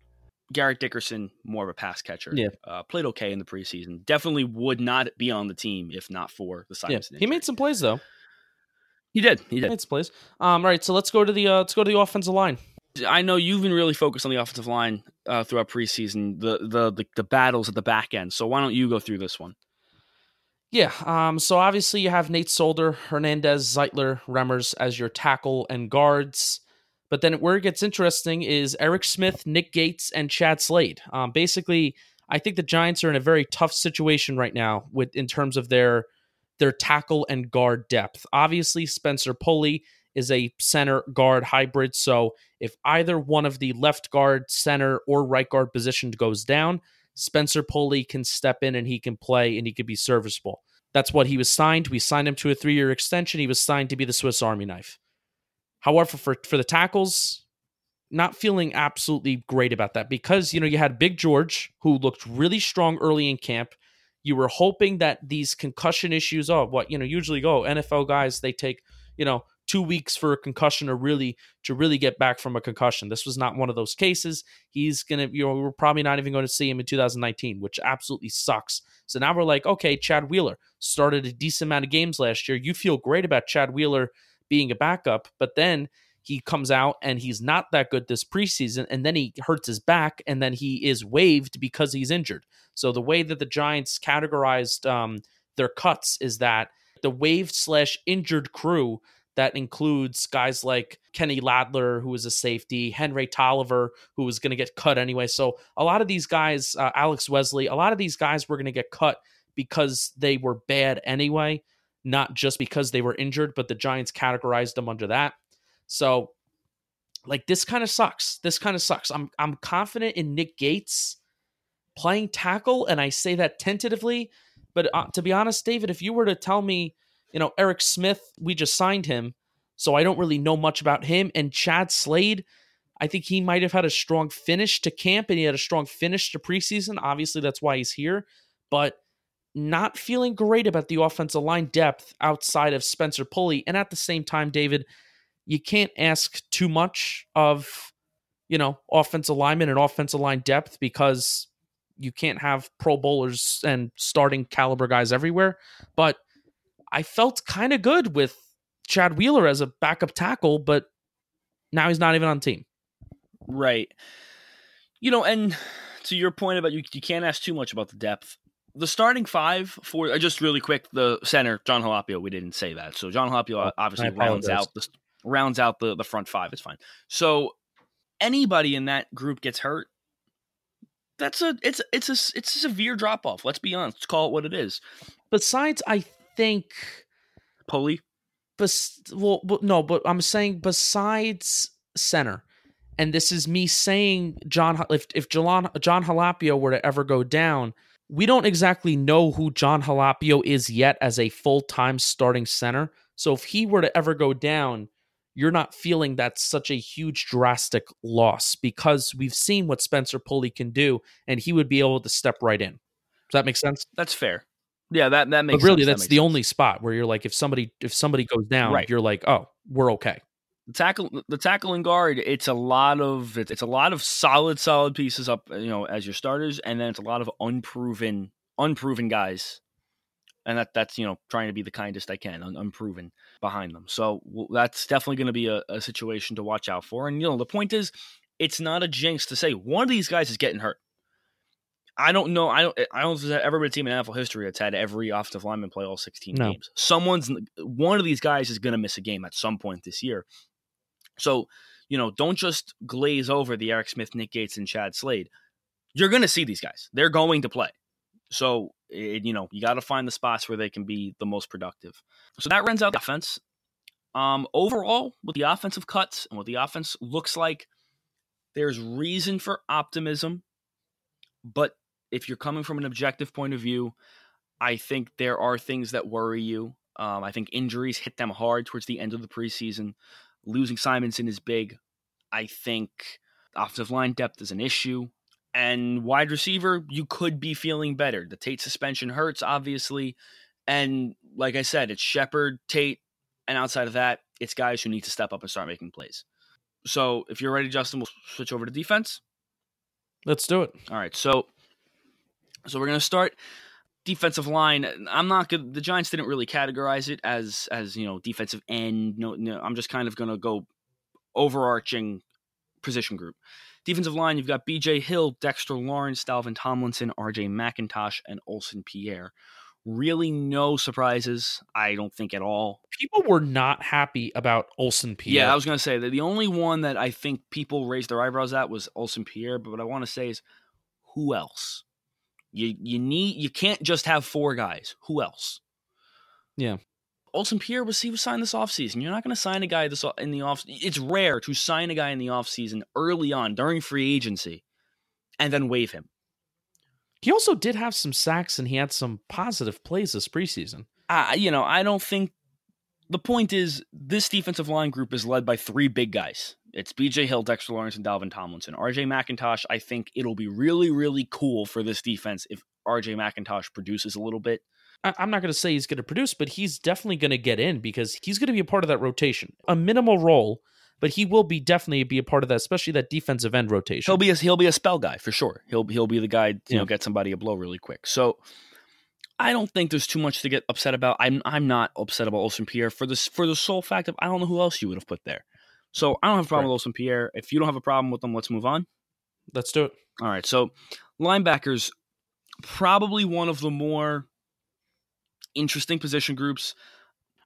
C: Garrett Dickerson, more of a pass catcher.
B: Yeah.
C: Uh, played okay in the preseason. Definitely would not be on the team if not for the Simonson.
B: Yeah. He made some plays though.
C: He did. He
B: He
C: did.
B: made some plays. Um, all right, so let's go to the uh, let's go to the offensive line.
C: I know you've been really focused on the offensive line uh, throughout preseason, the, the the the battles at the back end. So why don't you go through this one?
B: Yeah. Um, so obviously you have Nate Solder, Hernandez, Zeitler, Remmers as your tackle and guards. But then where it gets interesting is Eric Smith, Nick Gates, and Chad Slade. Um, basically, I think the Giants are in a very tough situation right now with in terms of their their tackle and guard depth. Obviously, Spencer Pulley is a center guard hybrid. So if either one of the left guard, center, or right guard position goes down, Spencer Pulley can step in and he can play and he can be serviceable. That's what he was signed. We signed him to a three year extension. He was signed to be the Swiss Army knife. However, for, for the tackles, not feeling absolutely great about that because, you know, you had Big George, who looked really strong early in camp. You were hoping that these concussion issues, oh, what, you know, usually oh, go NFL guys, they take, you know, two weeks for a concussion to really to really get back from a concussion. This was not one of those cases. He's gonna, you know, we're probably not even going to see him in 2019, which absolutely sucks. So now we're like, okay, Chad Wheeler started a decent amount of games last year. You feel great about Chad Wheeler being a backup, but then he comes out and he's not that good this preseason, and then he hurts his back, and then he is waived because he's injured. So the way that the Giants categorized um, their cuts is that the waived slash injured crew that includes guys like Kenny Ladler, who was a safety, Henry Tolliver, who was going to get cut anyway. So a lot of these guys, uh, Alex Wesley, a lot of these guys were going to get cut because they were bad anyway, not just because they were injured, but the Giants categorized them under that. So like this kind of sucks. This kind of sucks. I'm I'm confident in Nick Gates playing tackle and I say that tentatively, but uh, to be honest, David, if you were to tell me, you know, Eric Smith, we just signed him, so I don't really know much about him and Chad Slade, I think he might have had a strong finish to camp and he had a strong finish to preseason. Obviously, that's why he's here, but not feeling great about the offensive line depth outside of Spencer Pulley. And at the same time, David, you can't ask too much of, you know, offensive linemen and offensive line depth because you can't have pro bowlers and starting caliber guys everywhere. But I felt kind of good with Chad Wheeler as a backup tackle, but now he's not even on team.
C: Right. You know, and to your point about you, you can't ask too much about the depth. The starting five for uh, just really quick, the center Jon Halapio. We didn't say that, so Jon Halapio
B: Oh,
C: obviously rounds out the rounds out the the front five. It's fine. So anybody in that group gets hurt. That's a it's it's a it's a severe drop off. Let's be honest. Let's call it what it is.
B: Besides, I think
C: Pulley.
B: bes- well, but no, but I'm saying besides center, and this is me saying John. If if John Jon Halapio were to ever go down, we don't exactly know who Jon Halapio is yet as a full time starting center. So if he were to ever go down, you're not feeling that's such a huge drastic loss because we've seen what Spencer Pulley can do, and he would be able to step right in. Does that make sense?
C: That's fair. Yeah, that that makes.
B: but really,
C: sense. That
B: that's
C: makes
B: the
C: sense.
B: only spot where you're like, if somebody if somebody goes down,
C: Right.
B: you're like, oh, we're okay.
C: The tackle the tackle and guard it's a lot of it's, a lot of solid solid pieces up you know as your starters and then it's a lot of unproven unproven guys and that that's you know trying to be the kindest i can un- unproven behind them so well, that's definitely going to be a, a situation to watch out for and you know the point is it's not a jinx to say one of these guys is getting hurt I don't know. I don't. I don't know if there's ever been a team in NFL history that's had every offensive lineman play all 16
B: No.
C: games. Someone's one of these guys is going to miss a game at some point this year. So you know, don't just glaze over the Eric Smith, Nick Gates, and Chad Slade. You're going to see these guys. They're going to play. So it, you know, you got to find the spots where they can be the most productive. So that runs out the offense. Um, overall, with the offensive cuts and what the offense looks like, there's reason for optimism. But if you're coming from an objective point of view, I think there are things that worry you. Um, I think injuries hit them hard towards the end of the preseason. Losing Simonson is big. I think offensive line depth is an issue. And wide receiver, you could be feeling better. The Tate suspension hurts, obviously. And like I said, it's Shepard, Tate, and outside of that, it's guys who need to step up and start making plays. So if you're ready, Justin, we'll switch over to defense.
B: Let's do it.
C: All right, so so we're gonna start defensive line. I'm not good. The Giants didn't really categorize it as as you know defensive end. No, no. I'm just kind of gonna go overarching position group. Defensive line, you've got B.J. Hill, Dexter Lawrence, Dalvin Tomlinson, R.J. McIntosh, and Olsen Pierre. Really, no surprises. I don't think at all.
B: People were not happy about Olsen Pierre.
C: Yeah, I was going to say that the only one that I think people raised their eyebrows at was Olsen Pierre. But what I want to say is, who else? You you need you can't just have four guys. Who else?
B: Yeah.
C: Olsen Pierre was he was signed this offseason. You're not going to sign a guy this in the off. It's rare to sign a guy in the offseason early on during free agency, and then waive him.
B: He also did have some sacks and he had some positive plays this preseason.
C: I you know I don't think the point is this defensive line group is led by three big guys. It's B.J. Hill, Dexter Lawrence, and Dalvin Tomlinson. R.J. McIntosh. I think it'll be really really cool for this defense if R.J. McIntosh produces a little bit.
B: I'm not going to say he's going to produce, but he's definitely going to get in because he's going to be a part of that rotation. A minimal role, but he will be definitely be a part of that, especially that defensive end rotation.
C: He'll be a, he'll be a spell guy for sure. He'll he'll be the guy you
B: Yeah.
C: know get somebody a blow really quick. So I don't think there's too much to get upset about. I'm I'm not upset about Olsen Pierre for this for the sole fact of I don't know who else you would have put there. So I don't have a problem with Olsen Pierre. If you don't have a problem with them, let's move on.
B: Let's do it.
C: All right. So linebackers, probably one of the more interesting position groups.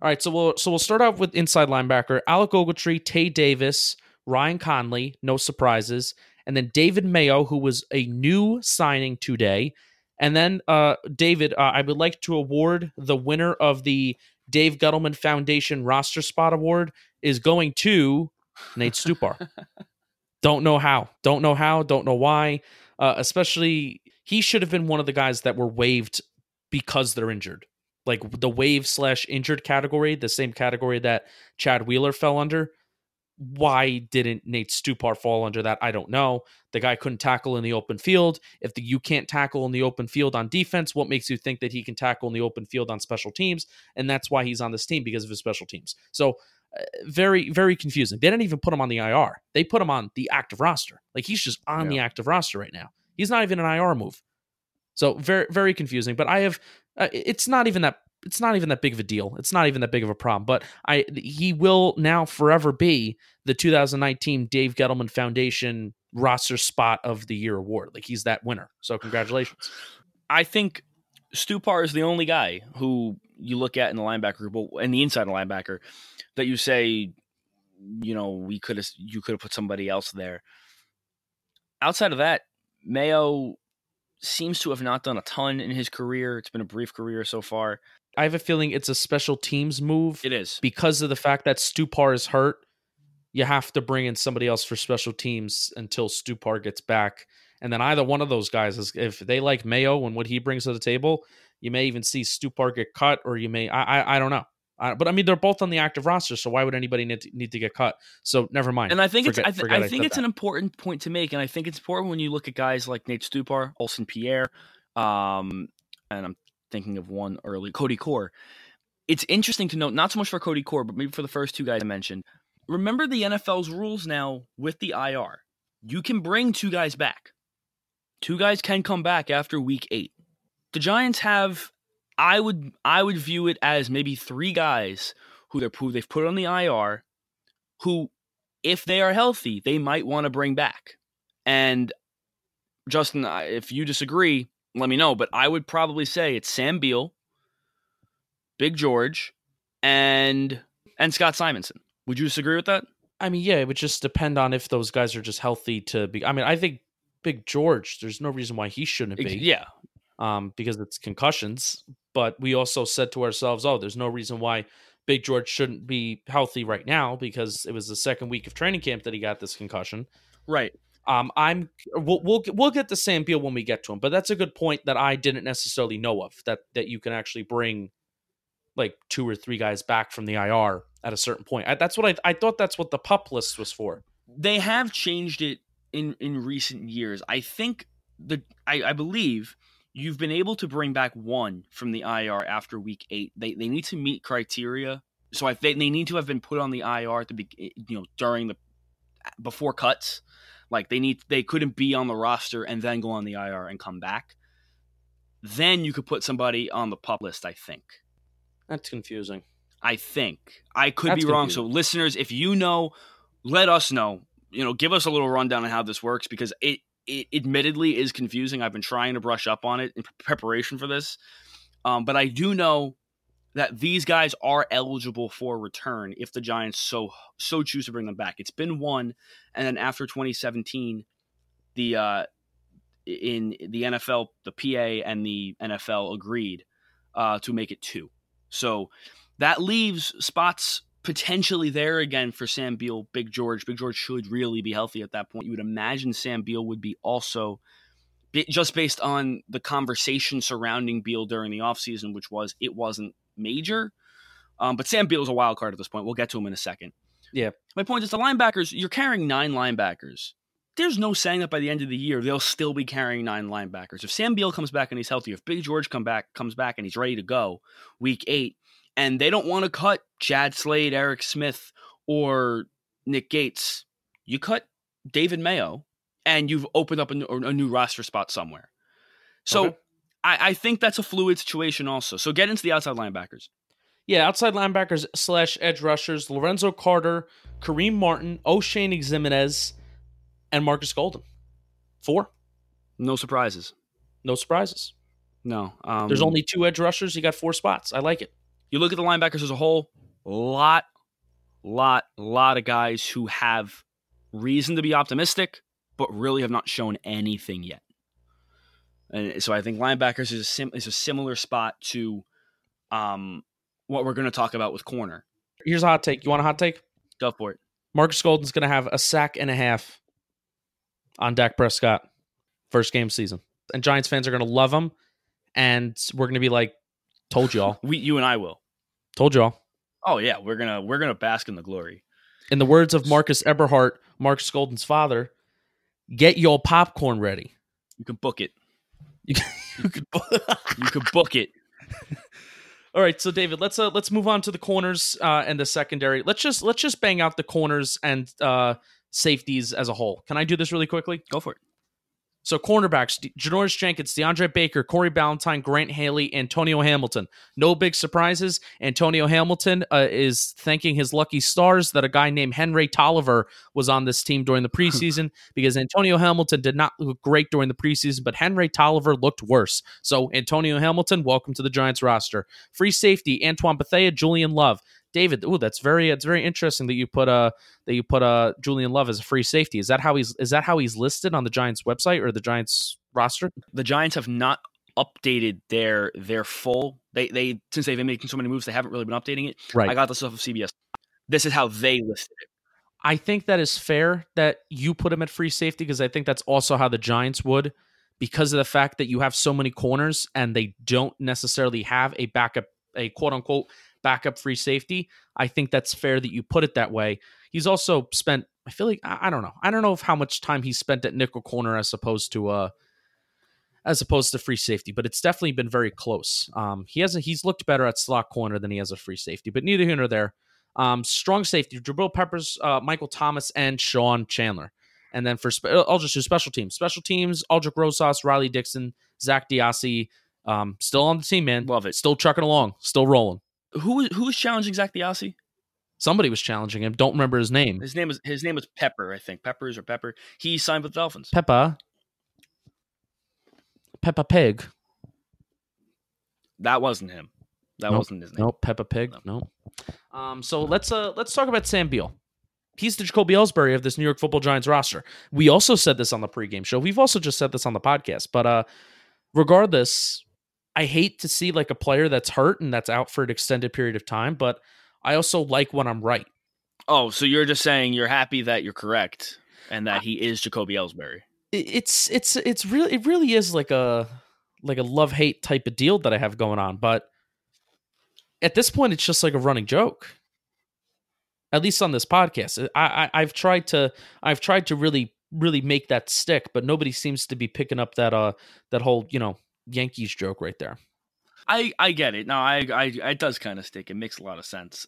B: All right, so we'll so we'll start out with inside linebacker Alec Ogletree, Tae Davis, Ryan Connelly, no surprises, and then David Mayo, who was a new signing today, and then uh, David, uh, I would like to award the winner of the Dave Gettleman Foundation roster spot award is going to Nate Stupar. <laughs> don't know how, don't know how, don't know why. Uh, especially, he should have been one of the guys that were waived because they're injured like the wave slash injured category, the same category that Chad Wheeler fell under. Why didn't Nate Stupar fall under that? I don't know. The guy couldn't tackle in the open field. If the, you can't tackle in the open field on defense, what makes you think that he can tackle in the open field on special teams? And that's why he's on this team because of his special teams. So uh, very, very confusing. They didn't even put him on the IR. They put him on the active roster. Like he's just on the active roster right now. He's not even an IR move. So very, very confusing. But I have uh, it's not even that it's not even that big of a deal. It's not even that big of a problem. But I he will now forever be the 2019 Dave Gettleman Foundation roster spot of the year award. Like he's that winner. So congratulations.
C: I think Stupar is the only guy who you look at in the linebacker group and the inside linebacker that you say, you know, we could have you could have put somebody else there. Outside of that, Mayo seems to have not done a ton in his career. It's been a brief career so far.
B: I have a feeling it's a special teams move
C: It is.
B: because of the fact that Stupar is hurt. You have to bring in somebody else for special teams until Stupar gets back. And then either one of those guys is if they like Mayo and what he brings to the table, you may even see Stupar get cut, or you may I I, I don't know. I, but I mean, they're both on the active roster, so why would anybody need to, need to get cut? So never mind.
C: And I think
B: Forget-
C: it's I, th- I think it's
B: that.
C: an important point to make, and I think it's important when you look at guys like Nate Stupar, Olsen Pierre, um, and I'm thinking of one early, Cody Core. It's interesting to note, not so much for Cody Core, but maybe for the first two guys I mentioned. Remember the NFL's rules now with the IR. You can bring two guys back. Two guys can come back after week eight. The Giants have, I would, I would view it as maybe three guys who they're who they've put on the IR, who if they are healthy, they might want to bring back. And Justin, if you disagree, let me know. But I would probably say it's Sam Beal, Big George, and and Scott Simonson. Would you disagree with that?
B: I mean, yeah, it would just depend on if those guys are just healthy to be. I mean, I think Big George. There's no reason why he shouldn't be.
C: Yeah,
B: um, because it's concussions. But we also said to ourselves, oh, there's no reason why Big George shouldn't be healthy right now because it was the second week of training camp that he got this concussion.
C: Right.
B: Um, I'm we'll, we'll we'll get the Sam Beal when we get to him, but that's a good point that I didn't necessarily know of that that you can actually bring like two or three guys back from the IR at a certain point. I, that's what I I thought that's what the pup list was for.
C: They have changed it in in recent years. I think the I, I believe you've been able to bring back one from the IR after week eight. They they need to meet criteria. So I they, they need to have been put on the IR at the be, eh, you know during the before cuts. Like they need they couldn't be on the roster and then go on the IR and come back. Then you could put somebody on the pup list, I think.
B: That's confusing.
C: I think. I could
B: That's
C: be wrong. So listeners, if you know, let us know. You know, give us a little rundown on how this works because it it admittedly is confusing. I've been trying to brush up on it in preparation for this. Um, but I do know that these guys are eligible for return if the Giants so so choose to bring them back. It's been one, and then after 2017, the uh, in the NFL, the PA and the NFL agreed uh, to make it two. So that leaves spots potentially there again for Sam Beal, Big George. Big George should really be healthy at that point. You would imagine Sam Beal would be also just based on the conversation surrounding Beal during the offseason, which was it wasn't major. Um, but Sam Beal is a wild card at this point. We'll get to him in a second.
B: Yeah.
C: My point is the linebackers, you're carrying nine linebackers. There's no saying that by the end of the year they'll still be carrying nine linebackers. If Sam Beal comes back and he's healthy, if Big George come back comes back and he's ready to go week eight, and they don't want to cut Chad Slade, Eric Smith, or Nick Gates, you cut David Mayo, and you've opened up a new, a new roster spot somewhere. So
B: Okay.
C: I, I think that's a fluid situation also. So get into the outside linebackers.
B: Yeah, outside linebackers slash edge rushers: Lorenzo Carter, Kareem Martin, Oshane Ximines, and Marcus Golden. Four.
C: No surprises.
B: No surprises.
C: No. Um,
B: There's only two edge rushers. You got four spots. I like it.
C: You look at the linebackers as a whole, lot, lot, lot of guys who have reason to be optimistic, but really have not shown anything yet. And so I think linebackers is a, sim- is a similar spot to um, what we're going to talk about with corner.
B: Here's a hot take. You want a hot take?
C: Go for it.
B: Marcus Golden's going to have a sack and a half on Dak Prescott first game season, and Giants fans are going to love him, and we're going to be like, "Told y'all, <laughs>
C: We, you and I will.
B: Told y'all."
C: Oh yeah, we're gonna we're gonna bask in the glory.
B: In the words of Marcus Eberhart, Marcus Golden's father, "Get your popcorn ready."
C: You can book it.
B: You can, <laughs> you can <laughs>
C: You can book it.
B: All right, so David, let's uh, let's move on to the corners uh, and the secondary. Let's just let's just bang out the corners and uh, safeties as a whole. Can I do this really quickly?
C: Go for it.
B: So cornerbacks: De- Janoris Jenkins, DeAndre Baker, Corey Ballentine, Grant Haley, Antonio Hamilton. No big surprises. Antonio Hamilton uh, is thanking his lucky stars that a guy named Henry Tolliver was on this team during the <laughs> preseason because Antonio Hamilton did not look great during the preseason, but Henry Tolliver looked worse. So Antonio Hamilton, welcome to the Giants roster. Free safety: Antoine Bethea, Julian Love. David, ooh, that's very it's very interesting that you put uh that you put uh Julian Love as a free safety. Is that how he's is that how he's listed on the Giants website or the Giants roster?
C: the Giants have not updated their their full they they since they've been making so many moves they haven't really been updating it.
B: Right.
C: I got this off of CBS. This is how they listed it.
B: I think that is fair that you put him at free safety because I think that's also how the Giants would because of the fact that you have so many corners and they don't necessarily have a backup a quote unquote backup free safety. I think that's fair that you put it that way. He's also spent I feel like I I don't know. I don't know if how much time he spent at nickel corner as opposed to uh as opposed to free safety, but it's definitely been very close. Um, he hasn't he's looked better at slot corner than he has a free safety, but neither here nor there. Um, strong safety: Jabril Peppers, uh, Michael Thomas, and Sean Chandler. And then for spe- I'll just do special teams. Special teams: Aldrick Rosas, Riley Dixon, Zak DeOssie. Um, still on the team, man.
C: Love it.
B: Still trucking along. Still rolling.
C: Who who is challenging Zak DeOssie?
B: Somebody was challenging him. Don't remember his name.
C: His name was his name was Pepper, I think. Peppers or Pepper. He signed with the Dolphins.
B: Peppa. Peppa Pig.
C: That wasn't him. That
B: Nope.
C: wasn't his name.
B: No, Peppa Pig. No. Um, so let's uh let's talk about Sam Beal. He's the Jacoby Ellsbury of this New York Football Giants roster. We also said this on the pregame show. We've also just said this on the podcast. But uh, regardless, I hate to see like a player that's hurt and that's out for an extended period of time. But I also like when I'm right.
C: Oh, so you're just saying you're happy that you're correct and that he is Jacoby Ellsbury.
B: It's it's it's really it really is like a like a love hate type of deal that I have going on. But at this point, it's just like a running joke. At least on this podcast, I, I I've tried to I've tried to really really make that stick, but nobody seems to be picking up that uh that whole you know Yankees joke right there.
C: I I get it. No, I I it does kind of stick. It makes a lot of sense.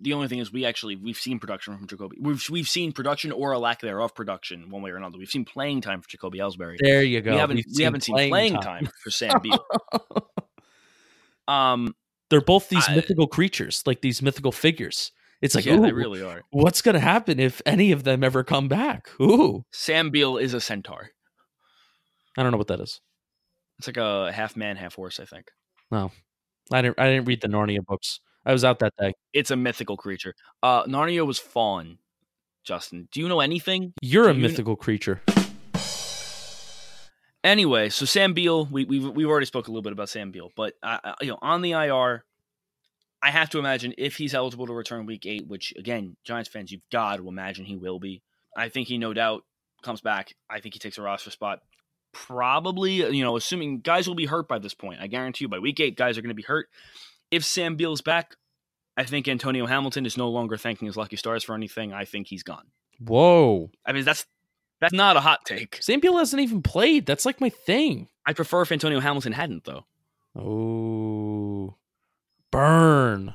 C: The only thing is, we actually we've seen production from Jacoby. We've we've seen production or a lack thereof production, one way or another. We've seen playing time for Jacoby Ellsbury.
B: There you go.
C: we haven't
B: We've
C: we haven't seen playing, time. for Sam Beal. <laughs> um,
B: They're both these
C: I-
B: mythical creatures, like these mythical figures. It's like,
C: yeah, they really are.
B: what's gonna happen if any of them ever come back? Ooh,
C: Sam Beal is a centaur.
B: I don't know what that is.
C: It's like a half man, half horse. I think No.
B: I didn't. I didn't read the Narnia books. I was out that day.
C: it's a mythical creature. Uh, Narnia was fawn. Justin, do you know anything?
B: You're a
C: Do you kn-
B: mythical creature.
C: Anyway, so Sam Beal, we we we've already spoke a little bit about Sam Beal, but uh, you know, on the IR, I have to imagine if he's eligible to return Week Eight, which again, Giants fans, you've got to imagine he will be. I think he no doubt comes back. I think he takes a roster spot. Probably, you know, assuming guys will be hurt by this point. I guarantee you, by Week Eight, guys are going to be hurt. If Sam Beal is back, I think Antonio Hamilton is no longer thanking his lucky stars for anything. I think he's gone.
B: Whoa.
C: I mean, that's that's not a hot take.
B: Sam Beal hasn't even played. That's like my thing.
C: I prefer if Antonio Hamilton hadn't, though.
B: Oh, burn.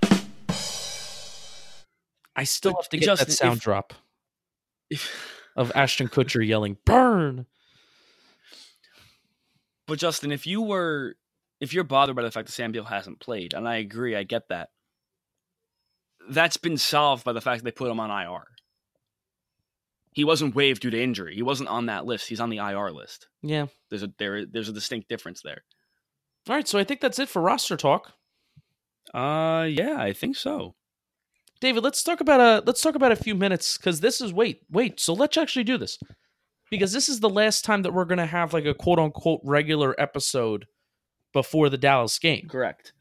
B: I still have to get
C: Justin,
B: that sound
C: if-
B: drop <laughs>
C: If,
B: of Ashton Kutcher yelling "burn."
C: But Justin, if you were if you're bothered by the fact that Sam Beal hasn't played, and I agree, I get that. That's been solved by the fact that they put him on IR. He wasn't waived due to injury. He wasn't on that list. He's on the IR list.
B: Yeah.
C: There's a there there's a distinct difference there.
B: All right. So I think that's it for roster talk.
C: Uh yeah, I think so.
B: David, let's talk about a let's talk about a few minutes because this is wait wait. So let's actually do this because this is the last time that we're gonna have like a quote unquote regular episode before the Dallas game.
C: Correct.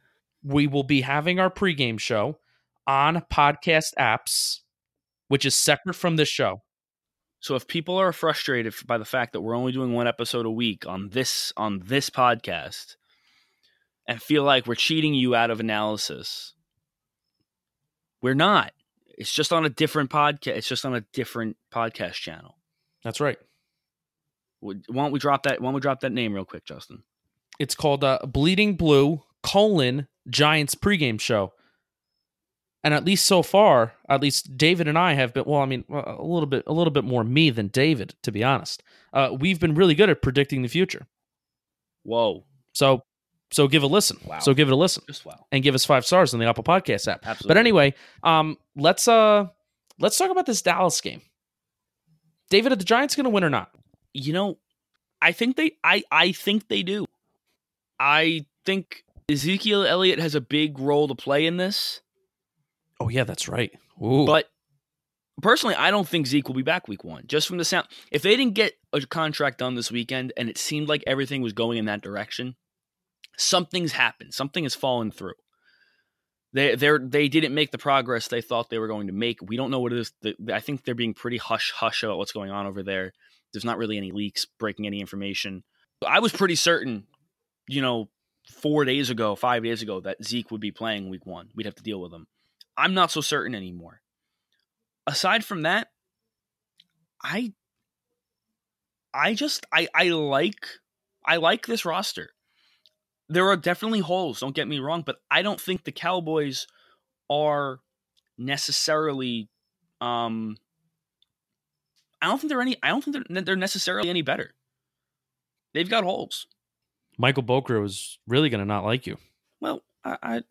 B: We will be having our pregame show on podcast apps, which is separate from this show.
C: So if people are frustrated by the fact that we're only doing one episode a week on this on this podcast and feel like we're cheating you out of analysis, we're not. It's just on a different podcast. It's just on a different podcast channel.
B: That's right.
C: Why don't we drop that? Why don't we drop that name real quick, Justin?
B: It's called uh, Bleeding Blue colon Giants pregame show. And at least so far, at least David and I have been. Well, I mean, a little bit, a little bit more me than David, to be honest. Uh, we've been really good at predicting the future.
C: Whoa!
B: So, so give a listen.
C: Wow.
B: So give it a listen
C: Just wow.
B: and give us five stars on the Apple Podcast app.
C: Absolutely.
B: But anyway, um, let's uh, let's talk about this Dallas game. David, are the Giants going to win or not?
C: You know, I think they I I think they do. I think Ezekiel Elliott has a big role to play in this.
B: Oh yeah, that's right. Ooh.
C: But personally, I don't think Zeke will be back week one. Just from the sound, if they didn't get a contract done this weekend and it seemed like everything was going in that direction, something's happened. Something has fallen through. They they they didn't make the progress they thought they were going to make. We don't know what it is. The- I think they're being pretty hush hush about what's going on over there. There's not really any leaks breaking any information. I was pretty certain, you know, four days ago, five days ago, that Zeke would be playing week one. We'd have to deal with him. I'm not so certain anymore. Aside from that, I I just I I like I like this roster. There are definitely holes, don't get me wrong, but I don't think the Cowboys are necessarily um I don't think they're any I don't think they're, they're necessarily any better. They've got holes.
B: Michael Boker was really going to not like you.
C: Well, I, I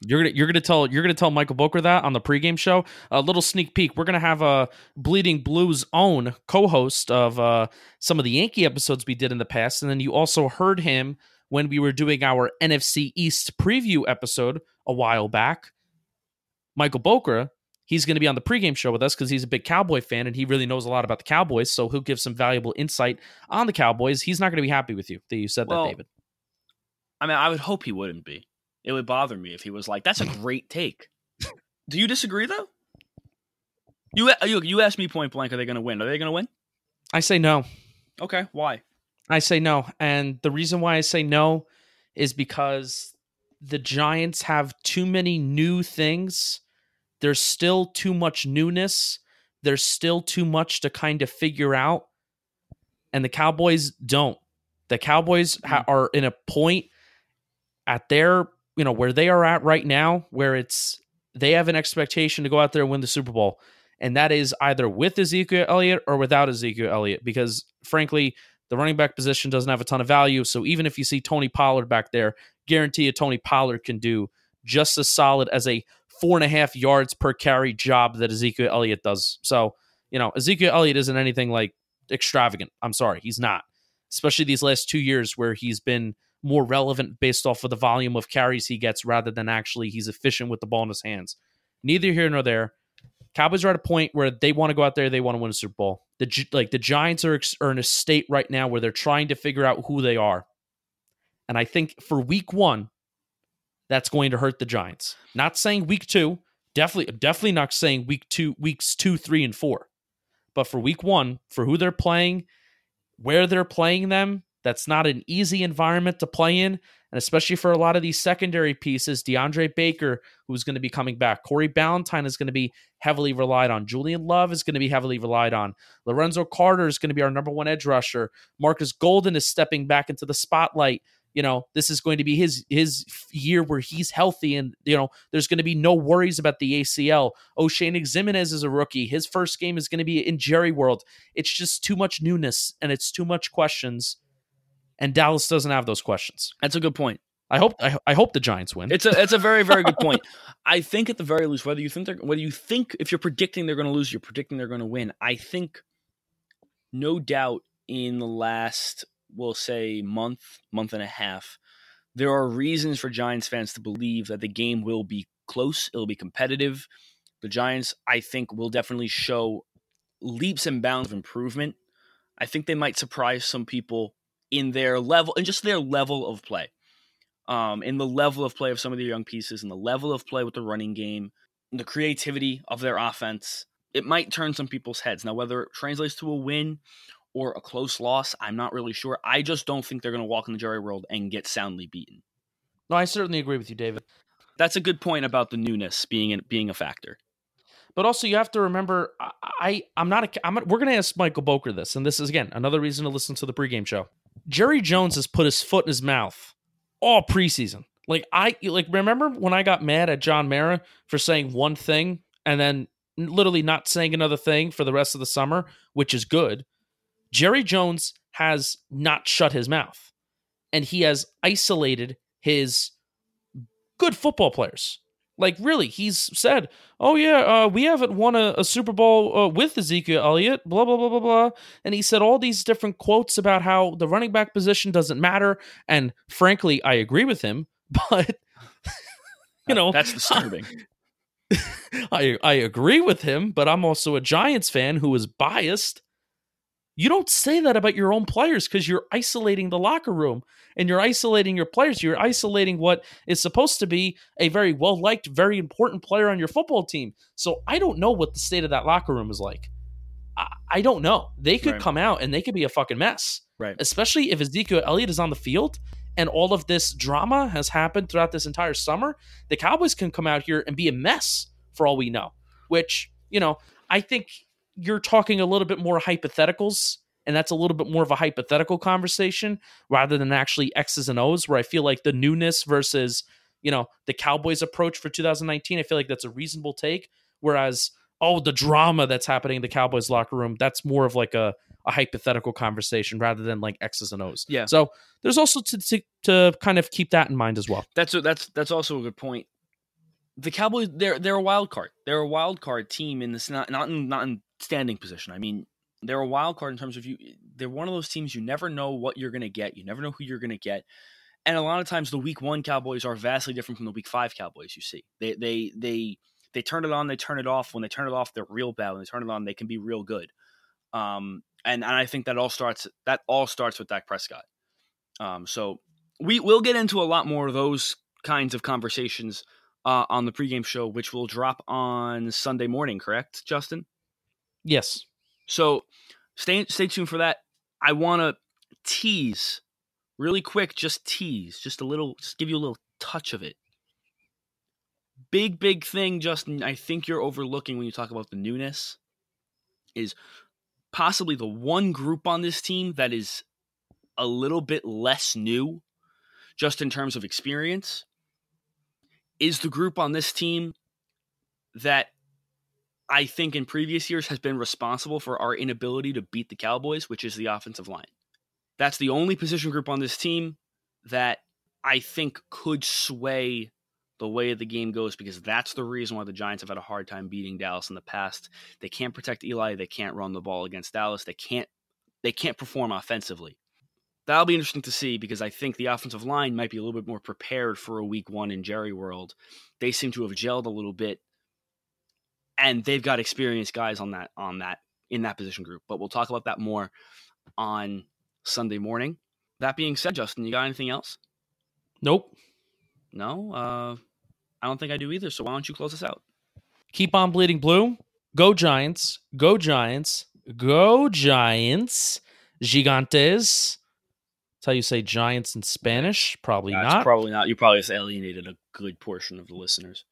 B: You're gonna you're gonna tell you're gonna tell Michael Boker that on the pregame show. A little sneak peek. We're gonna have a Bleeding Blues own co-host of uh, some of the Yankee episodes we did in the past, and then you also heard him when we were doing our NFC East preview episode a while back. Michael Boker, he's going to be on the pregame show with us because he's a big Cowboy fan and he really knows a lot about the Cowboys. So he'll give some valuable insight on the Cowboys. He's not going to be happy with you that you said
C: Well,
B: that, David.
C: I mean, I would hope he wouldn't be. It would bother me if he was like, "That's a great take." Do you disagree though? You uh, you you asked me point blank, are they going to win? Are they going to win?
B: I say no.
C: Okay, why?
B: I say no. And the reason why I say no is because the Giants have too many new things. There's still too much newness. There's still too much to kind of figure out. And the Cowboys don't. The Cowboys ha- mm. are in a point at their, you know, where they are at right now, where it's they have an expectation to go out there and win the Super Bowl. And that is either with Ezekiel Elliott or without Ezekiel Elliott, because frankly, the running back position doesn't have a ton of value. So even if you see Tony Pollard back there, guarantee you Tony Pollard can do just as solid as a four and a half yards per carry job that Ezekiel Elliott does. So, you know, Ezekiel Elliott isn't anything like extravagant. I'm sorry, he's not. Especially these last two years where he's been more relevant based off of the volume of carries he gets rather than actually he's efficient with the ball in his hands. Neither here nor there. Cowboys are at a point where they want to go out there, they want to win a Super Bowl. The like the Giants are, are in a state right now where they're trying to figure out who they are. And I think for week 1 that's going to hurt the Giants. Not saying week 2, definitely definitely not saying week 2 weeks 2, 3 and 4. But for week 1, for who they're playing, where they're playing them, that's not an easy environment to play in. And especially for a lot of these secondary pieces, DeAndre Baker, who's going to be coming back, Corey Ballentine is going to be heavily relied on. Julian Love is going to be heavily relied on. Lorenzo Carter is going to be our number one edge rusher. Marcus Golden is stepping back into the spotlight. You know, this is going to be his his year where he's healthy, and you know, there's going to be no worries about the ACL. Oshane Ximines is a rookie. His first game is going to be in Jerry World. It's just too much newness and it's too much questions. And Dallas doesn't have those questions.
C: That's a good point.
B: I hope I, I hope the Giants win.
C: It's a it's a very very good point. <laughs> I think at the very least, whether you think they're whether you think if you're predicting they're going to lose, you're predicting they're going to win. I think, no doubt, in the last we'll say month month and a half, there are reasons for Giants fans to believe that the game will be close. It'll be competitive. The Giants, I think, will definitely show leaps and bounds of improvement. I think they might surprise some people in their level and just their level of play um, in the level of play of some of their young pieces, and the level of play with the running game, the creativity of their offense, it might turn some people's heads. Now, whether it translates to a win or a close loss, I'm not really sure. I just don't think they're going to walk in the Jerry world and get soundly beaten.
B: no, I certainly agree with you, David.
C: That's a good point about the newness being in, being a factor.
B: But also, you have to remember, I, I I'm not a. I'm a, we're going to ask Michael Boker this, and this is again another reason to listen to the pregame show. Jerry Jones has put his foot in his mouth all preseason. Like I like remember when I got mad at John Mara for saying one thing and then literally not saying another thing for the rest of the summer, which is good. Jerry Jones has not shut his mouth, and he has isolated his good football players. Like really, he's said, "Oh yeah, uh, we haven't won a, a Super Bowl uh, with Ezekiel Elliott." Blah blah blah blah blah, and he said all these different quotes about how the running back position doesn't matter. And frankly, I agree with him, <laughs> but you know,
C: That's disturbing. <laughs>
B: I I agree with him, but I'm also a Giants fan who is biased. You don't say that about your own players because you're isolating the locker room and you're isolating your players. You're isolating what is supposed to be a very well liked, very important player on your football team. So I don't know what the state of that locker room is like. I, I don't know. They could
C: Right.
B: come out and they could be a fucking mess,
C: right.
B: especially if Ezekiel Elliott is on the field and all of this drama has happened throughout this entire summer. The Cowboys can come out here and be a mess for all we know, which, you know, I think you're talking a little bit more hypotheticals, and that's a little bit more of a hypothetical conversation rather than actually X's and O's, where I feel like the newness versus, you know, the Cowboys approach for 2019, I feel like that's a reasonable take. Whereas, oh, the drama that's happening in the Cowboys locker room, that's more of like a, a hypothetical conversation rather than like X's and O's.
C: Yeah.
B: So there's also to, to, to kind of keep that in mind as well.
C: That's a, that's that's also a good point. the Cowboys they're they're a wild card. They're a wild card team in this not not in, not in standing position. I mean, they're a wild card in terms of you. They're one of those teams you never know what you're going to get. You never know who you're going to get. And a lot of times, the Week One Cowboys are vastly different from the Week Five Cowboys. You see, they they they they turn it on, they turn it off. When they turn it off, they're real bad. When they turn it on, they can be real good. Um, and and I think that all starts that all starts with Dak Prescott. Um, so we we'll get into a lot more of those kinds of conversations uh, on the pregame show, which will drop on Sunday morning. Correct, Justin?
B: Yes.
C: So stay stay tuned for that. I want to tease really quick, just tease, just a little, just give you a little touch of it. Big, big thing, Justin. I think you're overlooking when you talk about the newness is possibly the one group on this team that is a little bit less new, just in terms of experience, is the group on this team that I think in previous years has been responsible for our inability to beat the Cowboys, which is the offensive line. That's the only position group on this team that I think could sway the way the game goes because that's the reason why the Giants have had a hard time beating Dallas in the past. They can't protect Eli, they can't run the ball against Dallas, they can't they can't perform offensively. That'll be interesting to see because I think the offensive line might be a little bit more prepared for a week 1 in Jerry world. They seem to have gelled a little bit and they've got experienced guys on that on that in that position group. But we'll talk about that more on Sunday morning. That being said, Justin, you got anything else?
B: Nope.
C: No? Uh I don't think I do either. So why don't you close us out?
B: Keep on bleeding blue. Go Giants. Go Giants. Go Giants. Gigantes. That's how you say giants in Spanish. Probably
C: That's
B: not.
C: Probably not. You probably just alienated a good portion of the listeners.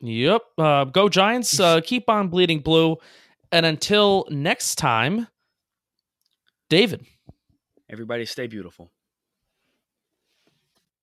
B: Yep. Uh, go Giants. Uh, keep on bleeding blue. And until next time, David.
C: Everybody stay beautiful.